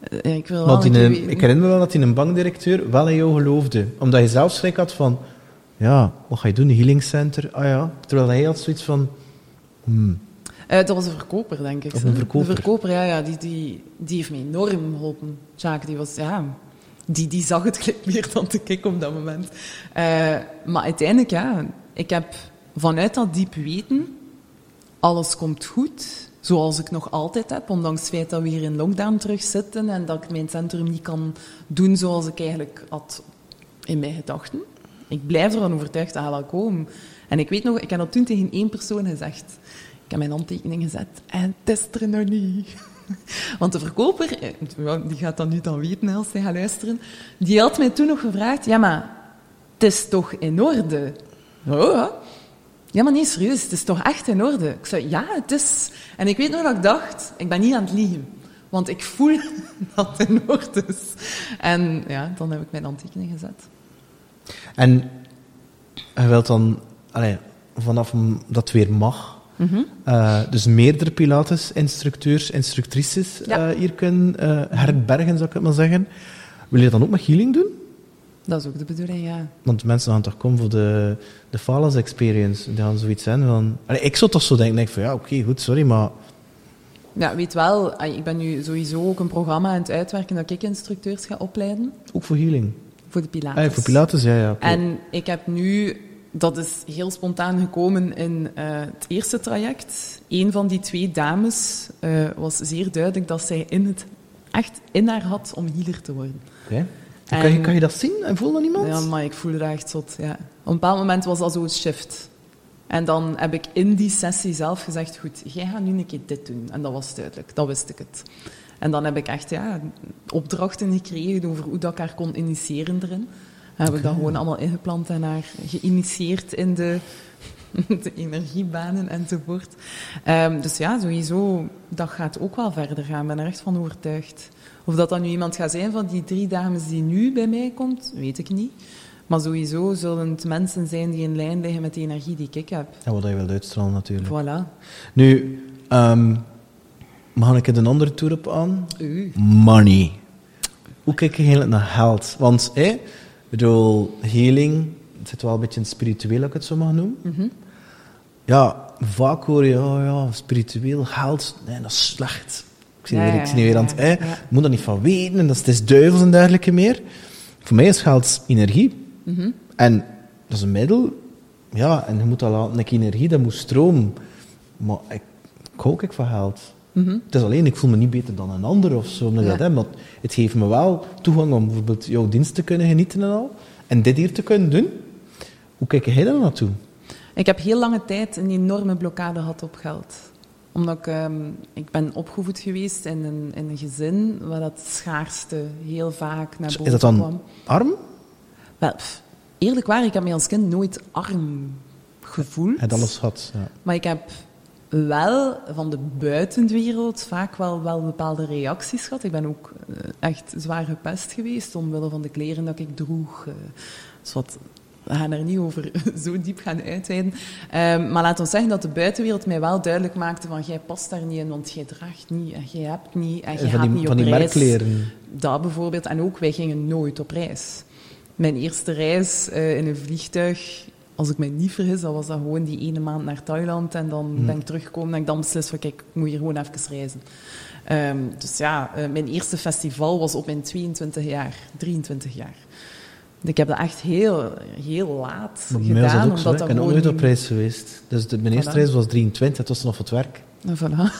C: Eh, Ik wil
A: Want in een, ik herinner me wel dat in een bankdirecteur wel in jou geloofde. Omdat je zelf schrik had van... Ja, wat ga je doen? Een healing center? Ah ja. Terwijl hij had zoiets van... Hmm,
C: Eh, dat was een verkoper, denk ik.
A: Of een verkoper.
C: De verkoper, ja, ja die, die, die heeft mij enorm geholpen. Jacques, die was, ja... Die, die zag het gelijk meer dan te ik op dat moment. Eh, maar uiteindelijk, ja... Ik heb vanuit dat diep weten... Alles komt goed, zoals ik nog altijd heb. Ondanks het feit dat we hier in lockdown terug zitten... en dat ik mijn centrum niet kan doen zoals ik eigenlijk had in mijn gedachten. Ik blijf ervan overtuigd dat wel komen. En ik weet nog, ik heb dat toen tegen één persoon gezegd. Ik heb mijn handtekening gezet en het is er nog niet. Want de verkoper, eh, die gaat dat nu dan weten als hij gaat luisteren, die had mij toen nog gevraagd, ja maar, het is toch in orde? Oh, ja. Maar nee, serieus, het is toch echt in orde? Ik zei, ja, het is... En ik weet nog dat ik dacht, ik ben niet aan het liegen. Want ik voel dat het in orde is. En ja, dan heb ik mijn handtekening gezet.
A: En je wilt dan, allee, vanaf dat het weer mag,
C: Mhm.
A: eh, dus meerdere Pilates-instructeurs, instructrices
C: Ja.
A: eh, hier kunnen eh, herbergen, zou ik het maar zeggen. Wil je dan ook met healing doen?
C: Dat is ook de bedoeling, ja.
A: Want mensen gaan toch komen voor de, de Falas Experience. Die gaan zoiets zijn van... Allee, ik zou toch zo denken, denk van ja, oké, goed, sorry, maar...
C: Ja, weet wel, ah, ik ben nu sowieso ook een programma aan het uitwerken dat ik instructeurs ga opleiden
A: Ook voor healing.
C: voor de Pilates.
A: Ah, ja, voor Pilates, ja, ja.
C: En ik heb nu, dat is heel spontaan gekomen in eh, het eerste traject. Een van die twee dames eh, was zeer duidelijk dat zij in het, echt in haar had om healer te worden.
A: Kan, je, kan je dat zien en voelen aan iemand?
C: Ja, maar ik voelde dat echt zot. Ja. Op een bepaald moment was dat zo'n shift. En dan heb ik in die sessie zelf gezegd, goed, jij gaat nu een keer dit doen. En dat was duidelijk, dat wist ik het. En dan heb ik echt ja, opdrachten gekregen over hoe dat ik haar kon initiëren erin. Heb ik dat gewoon allemaal ingeplant en haar geïnitieerd in de, de energiebanen enzovoort. Ehm, dus ja, sowieso, dat gaat ook wel verder gaan. Ik ben er echt van overtuigd. Of dat dan nu iemand gaat zijn van die drie dames die nu bij mij komt, weet ik niet. Maar sowieso zullen het mensen zijn die in lijn liggen met de energie die ik heb.
A: Ja, wat je wilt uitstralen, natuurlijk.
C: Voilà.
A: Nu, ehm mag ik er een andere toer op aan?
C: U.
A: Money. Hoe kijk je eigenlijk naar geld? Want, hè, ik bedoel, healing, het zit wel een beetje in het spiritueel, als ik het zo mag noemen.
C: Mhm.
A: Ja, vaak hoor je, oh ja, spiritueel, geld, nee, dat is slecht. Ik zie
C: Ja,
A: weer,
C: ja,
A: ik zie niet weer aan het,
C: ja, ja.
A: je moet er niet van weten, en dat is, het is duivels en dergelijke meer. Voor mij is geld energie.
C: Mhm.
A: En dat is een middel, ja, en je moet dat laten, ik energie, dat moet stromen. Maar ik, ik hou ook van geld.
C: Mhm.
A: Het is alleen, ik voel me niet beter dan een ander of zo. Omdat ik
C: Ja.
A: dat heb, maar het geeft me wel toegang om bijvoorbeeld jouw dienst te kunnen genieten en al. En dit hier te kunnen doen. Hoe kijk jij daar naartoe?
C: Ik heb heel lange tijd een enorme blokkade gehad op geld. Omdat ik, ehm, ik ben opgevoed geweest in een, in een gezin waar dat schaarste heel vaak naar
A: Is
C: boven
A: dat dan
C: kwam.
A: arm?
C: Wel, eerlijk waar, ik heb mij als kind nooit arm gevoeld.
A: Het alles had. Ja.
C: Maar ik heb wel van de buitenwereld vaak wel, wel bepaalde reacties gehad. Ik ben ook eh, echt zwaar gepest geweest omwille van de kleren dat ik droeg. eh. Dus wat, we gaan er niet over zo diep gaan uitweiden. Ehm, maar laten we zeggen dat de buitenwereld mij wel duidelijk maakte van jij past daar niet in, want jij draagt niet en jij hebt niet en jij
A: van
C: gaat niet
A: van
C: op
A: die
C: reis.
A: merkleren.
C: Dat bijvoorbeeld. En ook, wij gingen nooit op reis. Mijn eerste reis eh, in een vliegtuig, als ik mij niet vergis, dat was dat gewoon die ene maand naar Thailand. En dan
A: Mhm.
C: ben ik teruggekomen en ik dan beslist van, kijk, ik moet hier gewoon even reizen. Ehm, dus ja, eh, mijn eerste festival was op mijn 22 jaar, 23 jaar. Ik heb dat echt heel, heel laat
A: Maar
C: gedaan.
A: dat ook zo.
C: omdat
A: Ik
C: dat
A: ben
C: gewoon...
A: nooit op reis geweest. Dus de, mijn eerste reis was 23, het was nog voor het werk.
C: Voilà.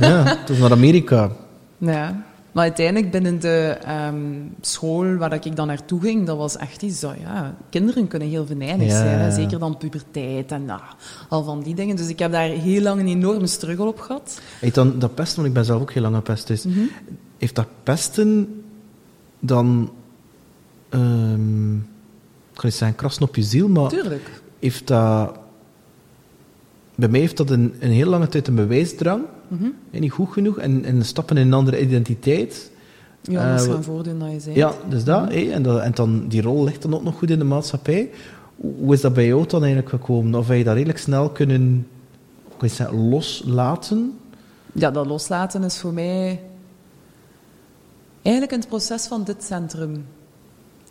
A: Ja, toen naar Amerika.
C: Ja. Maar uiteindelijk binnen de ehm, school waar ik dan naartoe ging, dat was echt iets dat, ja, kinderen kunnen heel venijnig
A: Ja,
C: zijn. Hè? Zeker dan puberteit en ah, al van die dingen. Dus ik heb daar heel lang een enorme struggle op gehad.
A: Heeft dan dat pesten, want ik ben zelf ook heel lang aan pest, dus heeft dat pesten dan, ehm ik kan niet zeggen krassen op je ziel, maar
C: Tuurlijk.
A: heeft dat, bij mij heeft dat een, een heel lange tijd een bewijsdrang,
C: Mhm.
A: en niet goed genoeg, en, en stappen in een andere identiteit.
C: Ja,
A: Eh,
C: dat is
A: wat-
C: gaan voordoen dat je zei.
A: Ja, dus dat, en, dat, en dan, die rol ligt dan ook nog goed in de maatschappij. Hoe is dat bij jou dan eigenlijk gekomen? Of heb je dat redelijk snel kunnen zeggen, loslaten?
C: Ja, dat loslaten is voor mij eigenlijk in het proces van dit centrum.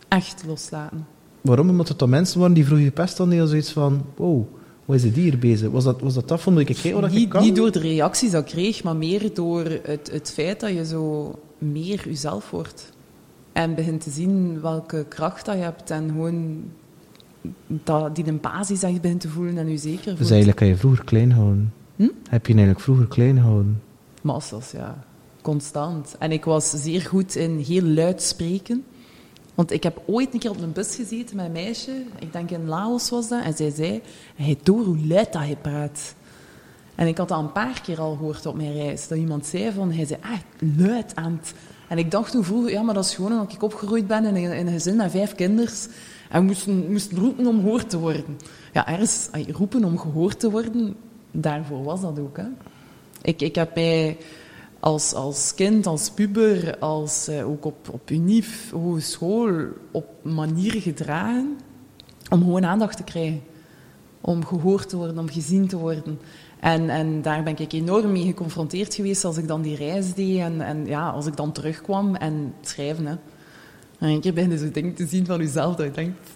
C: Echt loslaten.
A: Waarom? Omdat het dan mensen waren die vroeger gepest hadden, die zoiets van, wow, wat is het hier bezig? Was dat, was dat dat? Vond ik, wat ik
C: Niet,
A: kan?
C: niet door de reacties dat ik kreeg, maar meer door het, het feit dat je zo meer jezelf wordt. En begint te zien welke kracht dat je hebt en gewoon dat, die een basis echt begint te voelen en je zeker voelt.
A: Dus eigenlijk kan je vroeger klein houden.
C: Hm?
A: Heb je eigenlijk vroeger klein houden?
C: Massas, ja. Constant. En ik was zeer goed in heel luid spreken. Want ik heb ooit een keer op een bus gezeten met een meisje, ik denk in Laos was dat, en zij zei, hij door hoe luid dat hij praat. En ik had dat een paar keer al gehoord op mijn reis, dat iemand zei van, hij zei echt luid aan. En ik dacht toen vroeger, ja, maar dat is gewoon omdat ik opgegroeid ben in een, in een gezin met vijf kinders en moesten, moesten roepen om gehoord te worden. Ja, ergens, roepen om gehoord te worden, daarvoor was dat ook, hè. Ik, ik heb mij als, als kind, als puber, als, eh, ook op, op unief, hogeschool, op manieren gedragen om gewoon aandacht te krijgen. Om gehoord te worden, om gezien te worden. En, en daar ben ik enorm mee geconfronteerd geweest als ik dan die reis deed. En, en ja, als ik dan terugkwam en schrijven. Hè. En een keer ben je zo dingen te zien van jezelf dat je denkt...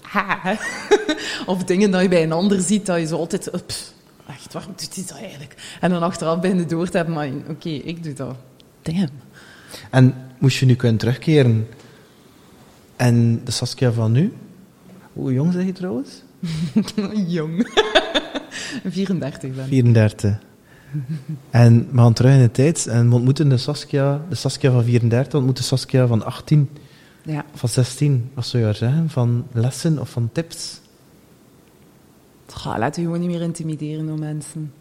C: Ha, of dingen dat je bij een ander ziet, dat je zo altijd... pff, echt, waarom doet hij dat eigenlijk? En dan achteraf ben je door te hebben, maar oké, ik doe dat. Damn.
A: En moest je nu kunnen terugkeren en de Saskia van nu? Hoe jong zeg je trouwens?
C: Jong. 34 ben ik.
A: 34. En we gaan terug in de tijd en we ontmoeten de Saskia, de Saskia van 34, we ontmoeten de Saskia van 18,
C: Ja.
A: van 16. Wat zou je haar zeggen? Van lessen of van tips?
C: Ga, laat je gewoon niet meer intimideren door mensen.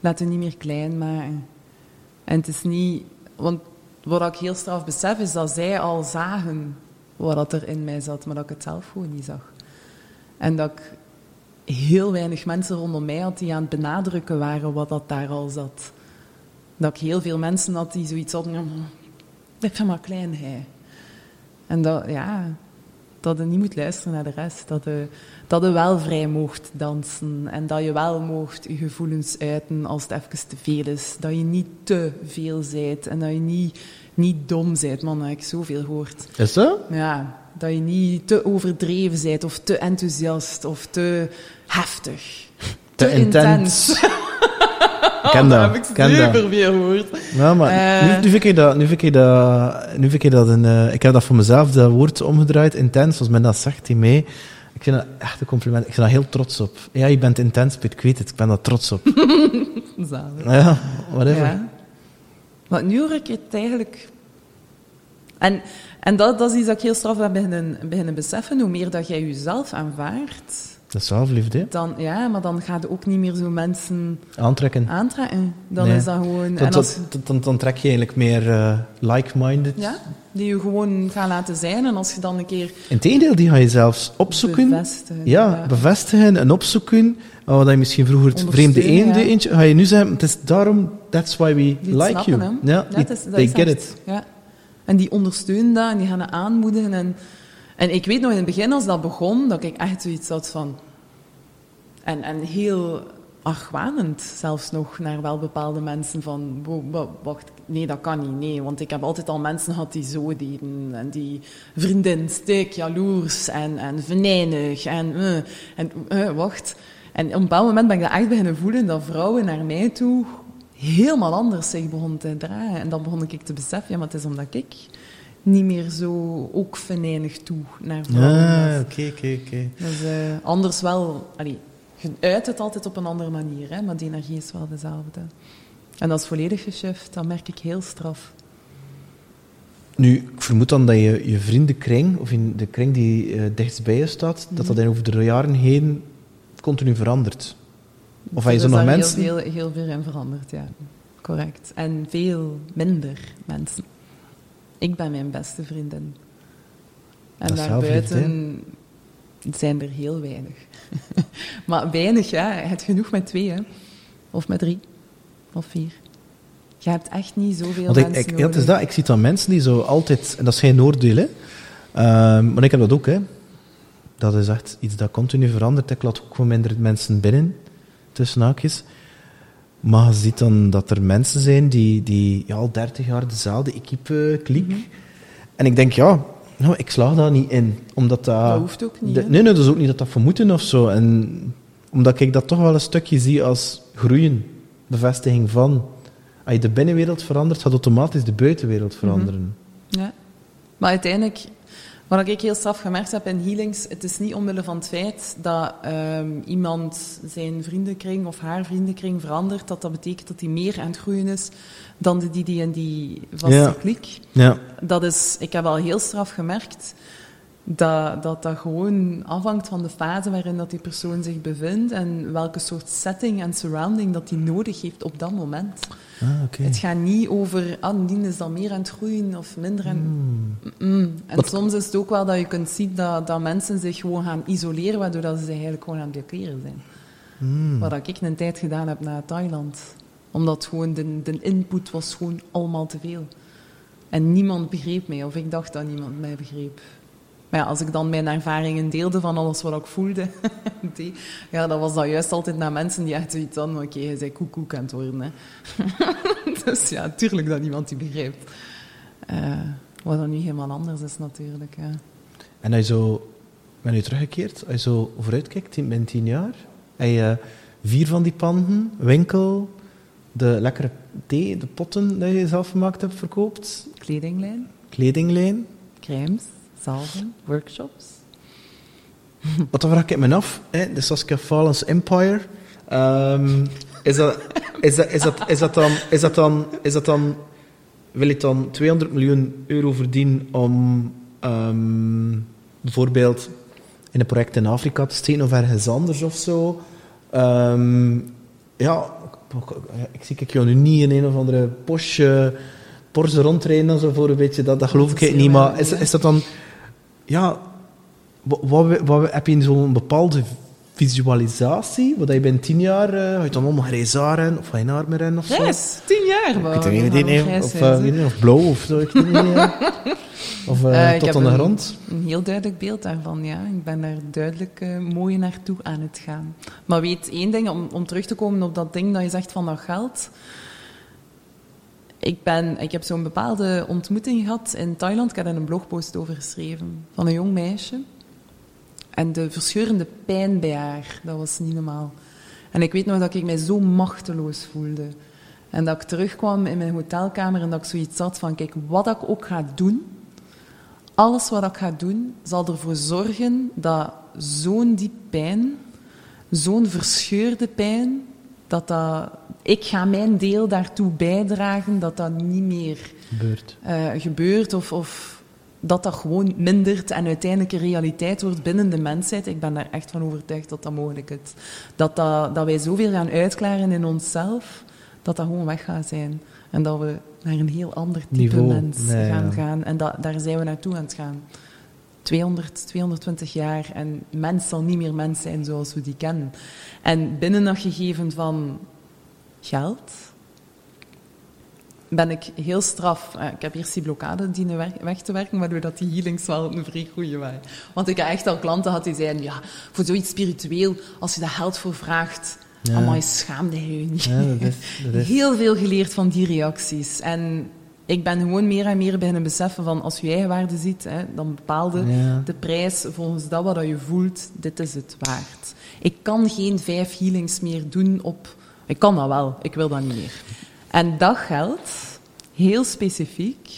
C: Laat je niet meer klein maken. En het is niet... Want wat ik heel straf besef, is dat zij al zagen wat er in mij zat, maar dat ik het zelf gewoon niet zag. En dat ik heel weinig mensen rondom mij had die aan het benadrukken waren wat dat daar al zat. Dat ik heel veel mensen had die zoiets hadden. Ik ben maar klein, hij. En dat, ja, dat je niet moet luisteren naar de rest. Dat je, dat je wel vrij mocht dansen. En dat je wel mocht je gevoelens uiten als het even te veel is. Dat je niet te veel zijt. En dat je niet, niet dom zijt. Man, dat heb ik zoveel gehoord.
A: Is dat?
C: Ja, dat je niet te overdreven zijt. Of te enthousiast. Of te heftig.
A: Te intens. Ik ken
C: Oh,
A: dat,
C: heb ik super veel gehoord.
A: Ja, maar
C: Eh.
A: nu, nu vind ik dat, nu vind ik dat, nu vind ik dat een, eh, ik heb dat voor mezelf, dat woord omgedraaid, intens, als men dat zegt, die mee. Ik vind dat echt een compliment. Ik ben daar heel trots op. Ja, je bent intens, Piet, ik weet het. Ik ben daar trots op.
C: Zalig.
A: ja, whatever.
C: Ja. Maar nu hoor ik het eigenlijk... En, en dat, dat is iets dat ik heel straf heb beginnen, beginnen beseffen. Hoe meer dat jij jezelf aanvaardt,
A: Dat is zelfliefde,
C: dan, ja, maar dan gaat je ook niet meer zo mensen
A: Aantrekken.
C: aantrekken. Dan
A: Nee.
C: is dat gewoon...
A: Dan,
C: en als,
A: dan, dan, dan trek je eigenlijk meer eh, like-minded.
C: ja, die je gewoon gaan laten zijn. En als je dan een keer
A: Integendeel, die ga je zelfs opzoeken.
C: bevestigen...
A: Ja, bevestigen en opzoeken. Oh, wat je misschien vroeger het vreemde eende
C: ja.
A: eentje, ga je nu zeggen, het is daarom, that's why we
C: Die
A: like
C: snappen,
A: you. Ja,
C: het is- dat
A: they
C: is
A: get it.
C: Ja. En die ondersteunen dat en die gaan het aanmoedigen. En, en ik weet nog in het begin, als dat begon, dat ik echt zoiets had van... En, en heel argwanend zelfs nog naar wel bepaalde mensen van... "Wow, wa- Wacht, nee, dat kan niet, nee. Want ik heb altijd al mensen gehad die zo deden. En die vriendin, stik, jaloers en, en venijnig. En, eh, en eh, wacht. En op een bepaald moment ben ik dat echt beginnen voelen, dat vrouwen naar mij toe helemaal anders zich begonnen te dragen. En dan begon ik te beseffen, ja, maar het is omdat ik niet meer zo ook venijnig toe naar vrouwen.
A: Ah, oké, oké, oké.
C: Dus eh, anders wel... Allee, je uit het altijd op een andere manier, hè, maar die energie is wel dezelfde. En dat is volledig geshift, dat merk ik heel straf.
A: Nu, ik vermoed dan dat je je vriendenkring, of in de kring die uh, dichtst bij je staat, dat dat over de jaren heen continu verandert. Of hij zo nog mensen...
C: Heel, heel, heel veel in veranderd, ja. Correct. En veel minder mensen. Ik ben mijn beste vriendin. En daarbuiten zijn er heel weinig. maar weinig, ja. Je hebt genoeg met twee, hè. Of met drie. Of vier. Je hebt echt niet zoveel Want mensen
A: ik, Ja, is dat. Ik zie dan mensen die zo altijd... En dat is geen oordeel, hè. Uh, maar ik heb dat ook, hè. Dat is echt iets dat continu verandert. Ik laat ook gewoon minder mensen binnen, tussen haakjes. Maar je ziet dan dat er mensen zijn die, die ja, al 30 jaar dezelfde equipe kliek. Mhm. En ik denk, ja, nou, ik slaag daar niet in. Omdat dat,
C: dat hoeft ook niet.
A: nee, nee, dat is ook niet dat dat vermoeden of zo. En omdat ik dat toch wel een stukje zie als groeien, bevestiging van. Als je de binnenwereld verandert, gaat automatisch de buitenwereld mhm. veranderen.
C: Ja. Maar uiteindelijk wat ik heel straf gemerkt heb in healings, het is niet omwille van het feit dat ehm, iemand zijn vriendenkring of haar vriendenkring verandert, dat dat betekent dat hij meer aan het groeien is dan de die, die in die vaste ja. klik.
A: Ja.
C: Dat is, ik heb al heel straf gemerkt dat, dat dat gewoon afhangt van de fase waarin dat die persoon zich bevindt en welke soort setting en surrounding dat hij nodig heeft op dat moment.
A: Ah,
C: Het gaat niet over, ah, die is dan meer aan het groeien of minder aan... Hmm. En soms is het ook wel dat je kunt zien dat, dat mensen zich gewoon gaan isoleren, waardoor dat ze zich eigenlijk gewoon aan het blokkeren zijn.
A: Mm.
C: Wat ik een tijd gedaan heb naar Thailand. Omdat gewoon de, de input was gewoon allemaal te veel. En niemand begreep mij, of ik dacht dat niemand mij begreep. Maar ja, als ik dan mijn ervaringen deelde van alles wat ik voelde, ja, dat was dan juist altijd naar mensen die echt zoiets hadden, oké, okay, je bent koekoek aan het worden. Hè. dus ja, tuurlijk dat niemand die begrijpt. Uh, wat dan nu helemaal anders is natuurlijk. Ja.
A: En als je zo, ben je teruggekeerd, als je zo vooruitkijkt in tien jaar, heb je vier van die panden, winkel, de lekkere thee, de potten die je zelf gemaakt hebt, verkoopt.
C: Kledinglijn.
A: Kledinglijn.
C: Crèmes salven, workshops.
A: Wat dan vraag ik me af, hè, de Saskia Fallens Empire. Um, is, dat, is, dat, is, dat, is, dat dan, is, dat dan, is dat dan, wil je dan 200 miljoen euro verdienen om um, bijvoorbeeld in een project in Afrika te steken of ergens anders of zo? Um, ja, ik zie ik jou nu niet in een of andere Porsche, Porsche rondrijden zo voor een beetje, dat, dat geloof ik niet, maar is, is dat dan ja, wat, wat, heb je zo'n bepaalde visualisatie? Wat je bent tien jaar, uh, ga je dan allemaal grijs rennen of ga je naar me rennen of zo?
C: Yes, tien jaar.
A: Ik weet het niet, of, uh, of blauw of zo. Ik weet niet, of uh, tot aan de grond?
C: Een heel duidelijk beeld daarvan, ja. Ik ben daar duidelijk mooi naartoe aan het gaan. Maar weet één ding, om, om terug te komen op dat ding dat je zegt van dat geld ik, ben, ik heb zo'n bepaalde ontmoeting gehad in Thailand. Ik heb er een blogpost over geschreven. Van een jong meisje. En de verscheurende pijn bij haar, dat was niet normaal. En ik weet nog dat ik mij zo machteloos voelde. En dat ik terugkwam in mijn hotelkamer en dat ik zoiets had van... Kijk, wat ik ook ga doen... Alles wat ik ga doen, zal ervoor zorgen dat zo'n diep pijn... Zo'n verscheurde pijn... Dat dat ik ga mijn deel daartoe bijdragen dat dat niet meer
A: gebeurt.
C: Uh, gebeurt of, of dat dat gewoon mindert en uiteindelijk een realiteit wordt binnen de mensheid. Ik ben daar echt van overtuigd dat dat mogelijk is. Dat, dat, dat wij zoveel gaan uitklaren in onszelf, dat dat gewoon weg gaat zijn. En dat we naar een heel ander type Niveau. mens gaan gaan. En dat, daar zijn we naartoe aan het gaan. 200, 220 jaar en mens zal niet meer mens zijn zoals we die kennen. En binnen dat gegeven van geld ben ik heel straf. Eh, ik heb eerst die blokkade dienen weg te werken, waardoor dat die healings wel een vrij goede waren. Want ik heb echt al klanten gehad die zeiden, ja, voor zoiets spiritueel, als je daar geld voor vraagt, ja. amai, schaamde je je niet.
A: Ja, dat is, dat is.
C: Heel veel geleerd van die reacties. En ik ben gewoon meer en meer beginnen beseffen van, als je je eigen waarde ziet, hè, dan bepaalde de prijs volgens dat wat je voelt, dit is het waard. Ik kan geen vijf healings meer doen op ik kan dat wel, ik wil dat niet meer. En dat geldt, heel specifiek,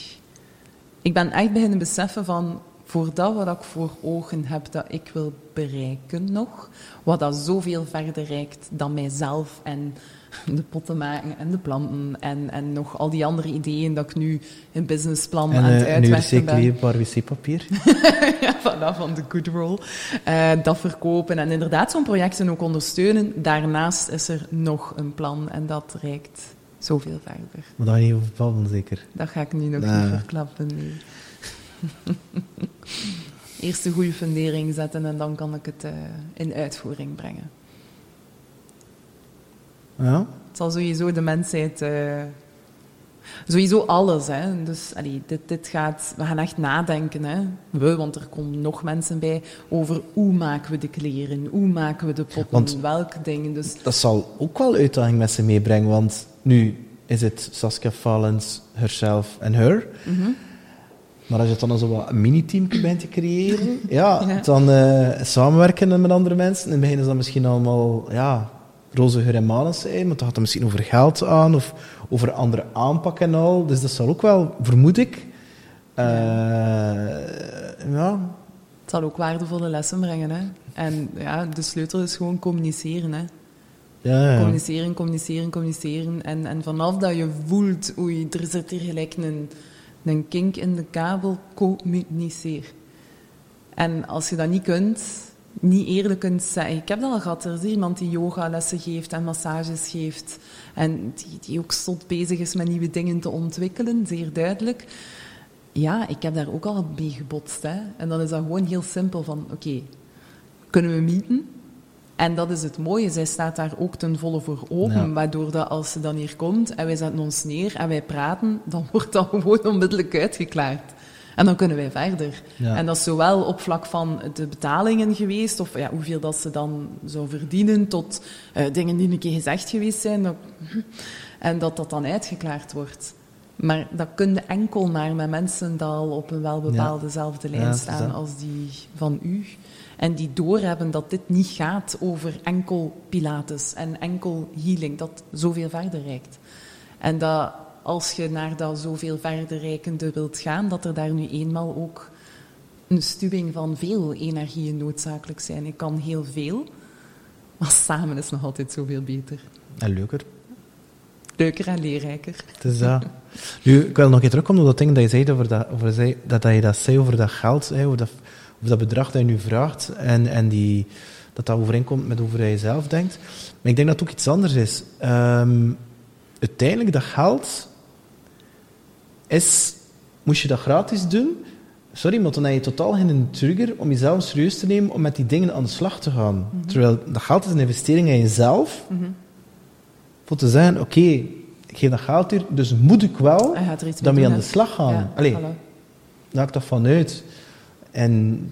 C: ik ben echt beginnen beseffen van, voor dat wat ik voor ogen heb dat ik wil bereiken nog, wat dat zoveel verder reikt dan mijzelf en de potten maken en de planten en, en nog al die andere ideeën dat ik nu in businessplan
A: En,
C: aan het
A: eh, en nu
C: uitwerken ben.
A: recycleerbaar wc-papier.
C: ja, vanaf van de good roll. Eh, dat verkopen en inderdaad zo'n projecten ook ondersteunen. Daarnaast is er nog een plan en dat reikt zoveel verder.
A: Maar daar niet over babbelen, zeker.
C: Dat ga ik nu nog niet verklappen. Nee. Eerst een goede fundering zetten en dan kan ik het eh, in uitvoering brengen.
A: Ja?
C: Het zal sowieso de mensheid. eh, sowieso alles, hè. Dus allee, dit, dit gaat. We gaan echt nadenken, hè. We, want er komen nog mensen bij. Over hoe maken we de kleren, hoe maken we de
A: Want-
C: welke dingen. Dus
A: Dat zal ook wel uitdaging met zich meebrengen, want nu is het Saskia Fallens, herself en her.
C: Mhm.
A: Maar als je dan zo wat een mini-team bent te creëren, ja,
C: Ja.
A: dan eh, samenwerken met andere mensen, in het begin is dat misschien allemaal ja, roze geur en maneschijn, maar dan gaat het misschien over geld aan of over andere aanpak en al. Dus dat zal ook wel, vermoed ik, eh, ja,
C: het zal ook waardevolle lessen brengen. Hè. En ja, de sleutel is gewoon communiceren. Hè.
A: ja, ja.
C: Communiceren, communiceren, communiceren. En, en vanaf dat je voelt, oei, er zit hier gelijk een, een kink in de kabel, communiceer. En als je dat niet kunt, niet eerlijk kunt zeggen... Ik heb dat al gehad, er is iemand die yogalessen geeft en massages geeft. En die, die ook zot bezig is met nieuwe dingen te ontwikkelen, zeer duidelijk. Ja, ik heb daar ook al mee gebotst. Hè. En dan is dat gewoon heel simpel van, oké, kunnen we meeten? En dat is het mooie, zij staat daar ook ten volle voor open,
A: Ja.
C: waardoor dat als ze dan hier komt en wij zetten ons neer en wij praten, dan wordt dat gewoon onmiddellijk uitgeklaard. En dan kunnen wij verder.
A: Ja.
C: En dat is zowel op vlak van de betalingen geweest, of ja, hoeveel dat ze dan zou verdienen, tot eh, dingen die een keer gezegd geweest zijn, dat- en dat dat dan uitgeklaard wordt. Maar dat kun je enkel maar met mensen die al op een wel bepaaldezelfde
A: Ja,
C: lijn staan als die van u. En die doorhebben dat dit niet gaat over enkel pilates en enkel healing, dat zoveel verder reikt. En dat als je naar dat zoveel verder reikende wilt gaan, dat er daar nu eenmaal ook een stuwing van veel energieën noodzakelijk zijn. Ik kan heel veel, maar samen is nog altijd zoveel beter.
A: En leuker.
C: Leuker en leerrijker.
A: Het is dat. Nu, ik wil nog even terugkomen op dat ding dat je zei over dat, over zei, dat, dat je dat zei over dat geld, hè, over, dat, over dat bedrag dat je nu vraagt en, en die, dat dat overeenkomt met hoe je zelf denkt. Maar ik denk dat het ook iets anders is. Ehm, uiteindelijk, dat geld is, moest je dat gratis doen, sorry, maar dan heb je totaal geen trigger om jezelf serieus te nemen om met die dingen aan de slag te gaan. Terwijl dat geld is een investering in jezelf, voor te zeggen, oké, ik geef dat geld hier, dus moet ik wel daarmee
C: mee
A: aan de slag gaan.
C: Ja,
A: Allee,
C: voilà.
A: daar ik toch van uit. En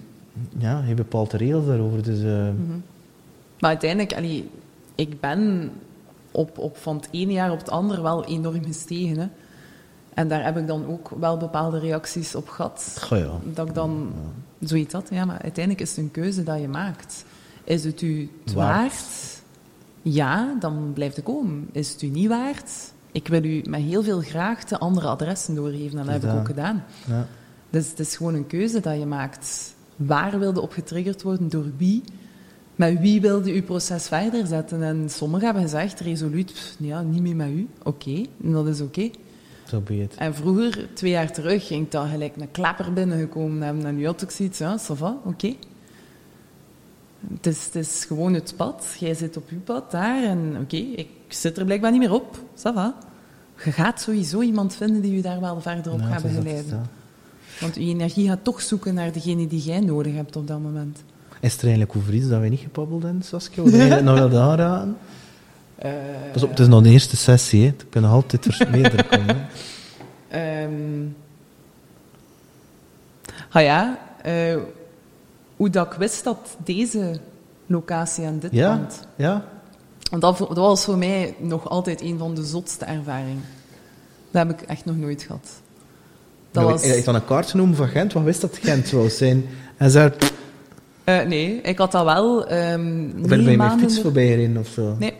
A: ja, je bepaalt de regels daarover. Dus, eh,
C: Maar uiteindelijk, allee, ik ben op, op van het ene jaar op het andere wel enorm gestegen. Hè. En daar heb ik dan ook wel bepaalde reacties op gehad.
A: goh ja.
C: Dat ik dan zoiets had. Ja, maar uiteindelijk is het een keuze dat je maakt. Is het u het
A: Waard.
C: waard? Ja, dan blijft het komen. Is het u niet waard? Ik wil u met heel veel graag de andere adressen doorgeven. En dat heb ik ook gedaan.
A: Ja.
C: Dus het is gewoon een keuze dat je maakt. Waar wilde op getriggerd worden? Door wie? Met wie wilde uw proces verder zetten? En sommigen hebben gezegd, resoluut, ja, niet meer met u. Oké, en dat is oké.
A: Zo.
C: En vroeger, twee jaar terug, ging ik dan gelijk een klapper binnengekomen hebben. En nu had ik zoiets, ja, ça va, oké. Het, is, het is gewoon het pad. Jij zit op uw pad daar en oké, ik zit er blijkbaar niet meer op. Ça va. Je gaat sowieso iemand vinden die je daar wel verder op gaat
A: dat,
C: begeleiden. Want je energie gaat toch zoeken naar degene die jij nodig hebt op dat moment.
A: dat. Is er eigenlijk over iets dat we niet gepabbeld hebben, Saskia? Wil je nog wel aanraden?
C: Eh,
A: Pas op, het is nog de eerste sessie. Hè. Er kunnen altijd er meerdere komen.
C: Ehm ah ja, eh, hoe dat ik wist dat deze locatie aan dit
A: Ja,
C: pand...
A: ja.
C: Want dat, was voor mij nog altijd een van de zotste ervaringen. Dat heb ik echt nog nooit gehad. Dat
A: Nou,
C: was...
A: Een kaart genomen van Gent. Wat wist dat Gent zou zijn? En zei,
C: Eh, nee, ik had dat wel... ehm
A: of ben je bij mijn fiets voorbij gereden of zo?
C: Nee.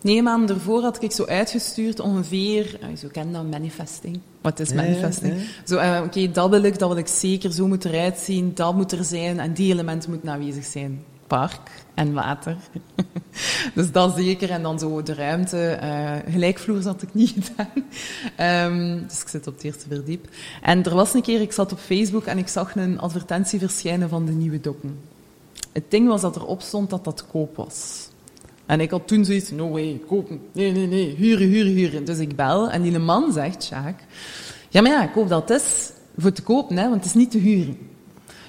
C: Negen maanden ervoor had ik zo uitgestuurd ongeveer... eh, Zo ken dat, manifesting. Wat is manifesting? Zo, eh, oké, dat wil ik, dat wil ik zeker, zo moet eruit zien, dat moet er zijn en die elementen moeten aanwezig zijn. park en water. dus dat zeker. En dan zo de ruimte. eh gelijkvloers had ik niet gedaan. Ehm, dus ik zit op het eerste verdiep. En er was een keer, ik zat op Facebook en ik zag een advertentie verschijnen van de nieuwe dokken. Het ding was dat erop stond dat dat koop was. En ik had toen zoiets, no way, kopen. Nee, nee, nee, huren, huren, huren. Dus ik bel en die man zegt, Sjaak, ja, maar ja, ik hoop dat het is voor te kopen, hè, want het is niet te huren.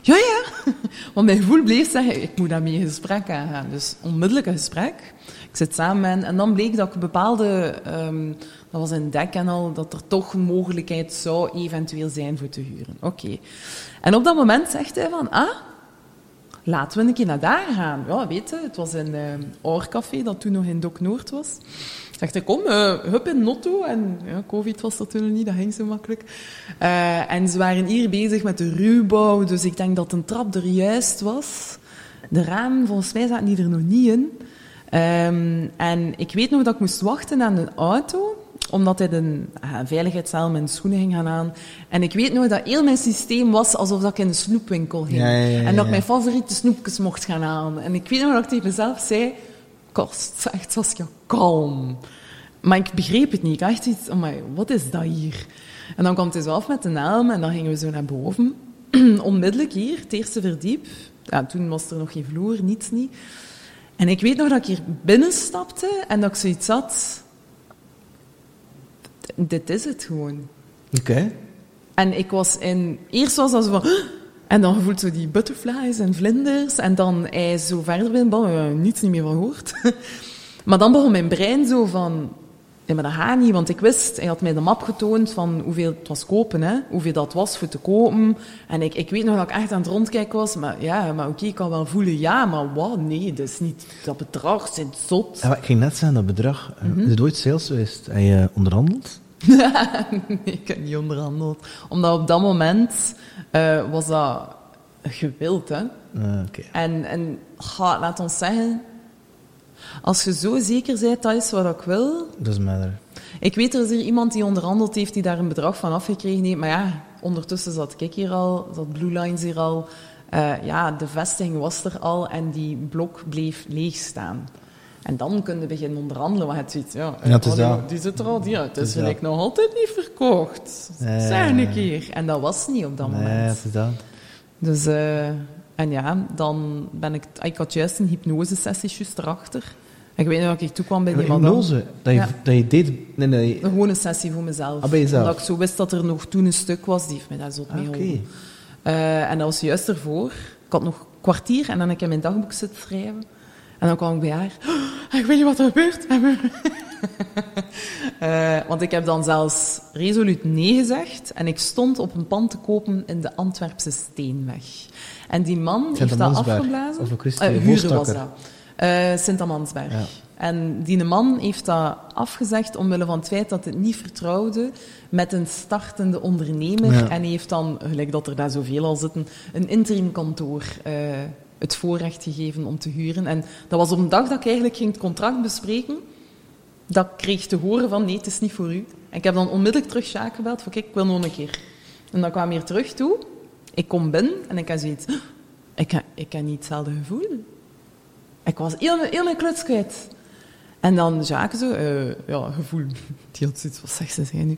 C: Ja, ja. Want mijn gevoel bleef zeggen, ik moet daarmee in gesprek aangaan. Dus onmiddellijk een gesprek. Ik zit samen met en dan bleek dat ik bepaalde, ehm, dat was in dek en al, dat er toch een mogelijkheid zou eventueel zijn voor te huren. Oké. En op dat moment zegt hij van, ah, laten we een keer naar daar gaan. Ja, weet je, het was een uh, Oorcafé, dat toen nog in Dok Noord was. Zegt hij, kom, uh, hup in Notto. En ja, covid was dat toen nog niet, dat ging zo makkelijk. Uh, en ze waren hier bezig met de ruwbouw, dus ik denk dat een trap er juist was. De ramen, volgens mij zaten die er nog niet in. Um, en ik weet nog dat ik moest wachten aan een auto, omdat hij een uh, veiligheidszaal mijn schoenen ging gaan aan. En ik weet nog dat heel mijn systeem was alsof ik in een snoepwinkel ging.
D: Ja, ja, ja,
C: en dat ik mijn favoriete snoepjes mocht gaan aan. En ik weet nog dat ik tegen mezelf zei, kost, echt Saskia, kalm. Maar ik begreep het niet. Ik dacht iets, my, wat is dat hier? En dan kwam hij zo af met de naam en dan gingen we zo naar boven. Onmiddellijk hier, het eerste verdiep. Ja, toen was er nog geen vloer, niets niet. En ik weet nog dat ik hier binnenstapte en dat ik zoiets had... Dit is het gewoon.
D: Oké. Okay.
C: En ik was in... Eerst was dat zo van... En dan voelt zo die butterflies en vlinders. En dan hij zo verder binnen, uh, niets niet meer van gehoord. maar dan begon mijn brein zo van... Ja, maar dat gaat niet, want ik wist... Hij had mij de map getoond van hoeveel het was kopen, hè. Hoeveel dat was voor te kopen. En ik, ik weet nog dat ik echt aan het rondkijken was. Maar ja, maar oké, okay, ik kan wel voelen... Ja, maar wat? Nee, dat is niet... Dat bedrag zit zot.
D: Ja, ik ging net zeggen, dat bedrag... Mm -hmm. Is het ooit sales geweest? Heb je onderhandeld?
C: nee, ik heb niet onderhandeld. Omdat op dat moment uh, was dat gewild, hè.
D: Okay.
C: En, en ga, laat ons zeggen... Als je zo zeker bent, dat is wat ik wil...
D: Doesn't matter.
C: Ik weet, er is hier iemand die onderhandeld heeft, die daar een bedrag van afgekregen heeft. Maar ja, ondertussen zat ik hier al, zat Blue Lines hier al. Uh, ja, de vestiging was er al en die blok bleef leeg staan. En dan kun je beginnen onderhandelen, want het ziet, ja,
D: ja die,
C: die, die zit er al, ja, het is gelijk nog altijd niet verkocht.
D: Nee,
C: zeg een keer. En dat was niet op dat
D: nee,
C: moment.
D: het is dat.
C: Dus, uh, en ja, dan ben ik, ik had juist een hypnosesessie juist erachter. En ik weet niet wat ik toekwam bij die
D: hypnose, dat je,
C: Ja.
D: dat je deed... Nee, nee.
C: Een gewone sessie voor mezelf.
D: Ah, bij jezelf?
C: Omdat ik zo wist dat er nog toen een stuk was, die heeft mij daar zo mee
D: Ah, Oké.
C: geholpen. Eh, en dat was juist ervoor. Ik had nog een kwartier en dan heb ik in mijn dagboek zitten schrijven. En dan kwam ik bij haar. "Oh, ik weet niet wat er gebeurt. Eh, want ik heb dan zelfs resoluut nee gezegd. En ik stond op een pand te kopen in de Antwerpse Steenweg. En die man heeft dat afgeblazen.
D: Of een Christi
C: Eh, Huren was dat. Eh, Sint-Amansberg.
D: Ja.
C: En die man heeft dat afgezegd omwille van het feit dat het niet vertrouwde met een startende ondernemer.
D: Ja.
C: En hij heeft dan, gelijk dat er daar zoveel al zitten, een interimkantoor eh het voorrecht gegeven om te huren. En dat was op een dag dat ik eigenlijk ging het contract bespreken, dat kreeg te horen van nee, het is niet voor u. En ik heb dan onmiddellijk terug Sjaak gebeld van ik wil nog een keer. En dan kwam hij terug toe. Ik kom binnen en ik heb zoiets... Ik heb, ik heb niet hetzelfde gevoel. Ik was heel, heel mijn kluts kwijt. En dan Jacques zo, eh, ja, gevoel. Die had zoiets, wat zegt ze nu?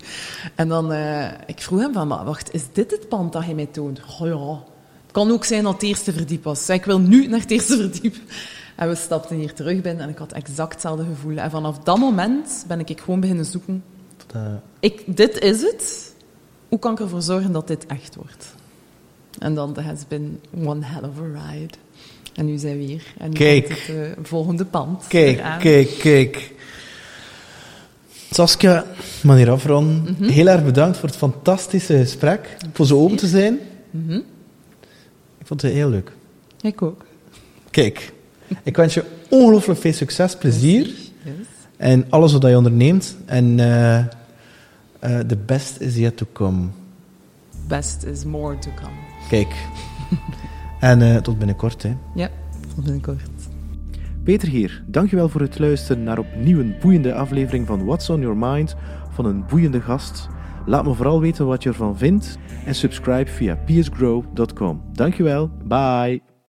C: En dan, eh, ik vroeg hem van, maar wacht, is dit het pand dat hij mij toont? Oh ja, kan ook zijn dat het eerste verdiep was. Ik wil nu naar het eerste verdiep. En we stapten hier terug binnen en ik had exact hetzelfde gevoel. En vanaf dat moment ben ik gewoon beginnen zoeken.
D: Eh,
C: Ik, dit is het. Hoe kan ik ervoor zorgen dat dit echt wordt? En dan, has been one hell of a ride. En nu zijn we hier. En nu
D: Kijk.
C: het eh, volgende pand
D: Kijk,
C: eraan.
D: kijk, kijk. Saskia, manier afronden.
C: Mhm.
D: Heel erg bedankt voor het fantastische gesprek. Voor zo open te zijn.
C: Mhm.
D: Ik vond het heel leuk.
C: Ik ook.
D: Kijk, ik wens je ongelooflijk veel succes, plezier.
C: Yes.
D: En alles wat je onderneemt. En eh, eh, the best is yet to come.
C: Best is more to come.
D: Kijk. en eh, tot binnenkort, hè.
C: Ja, tot binnenkort.
A: Peter hier, dankjewel voor het luisteren naar opnieuw een boeiende aflevering van What's on Your Mind van een boeiende gast. Laat me vooral weten wat je ervan vindt en subscribe via peersgrow.com. Dankjewel, bye!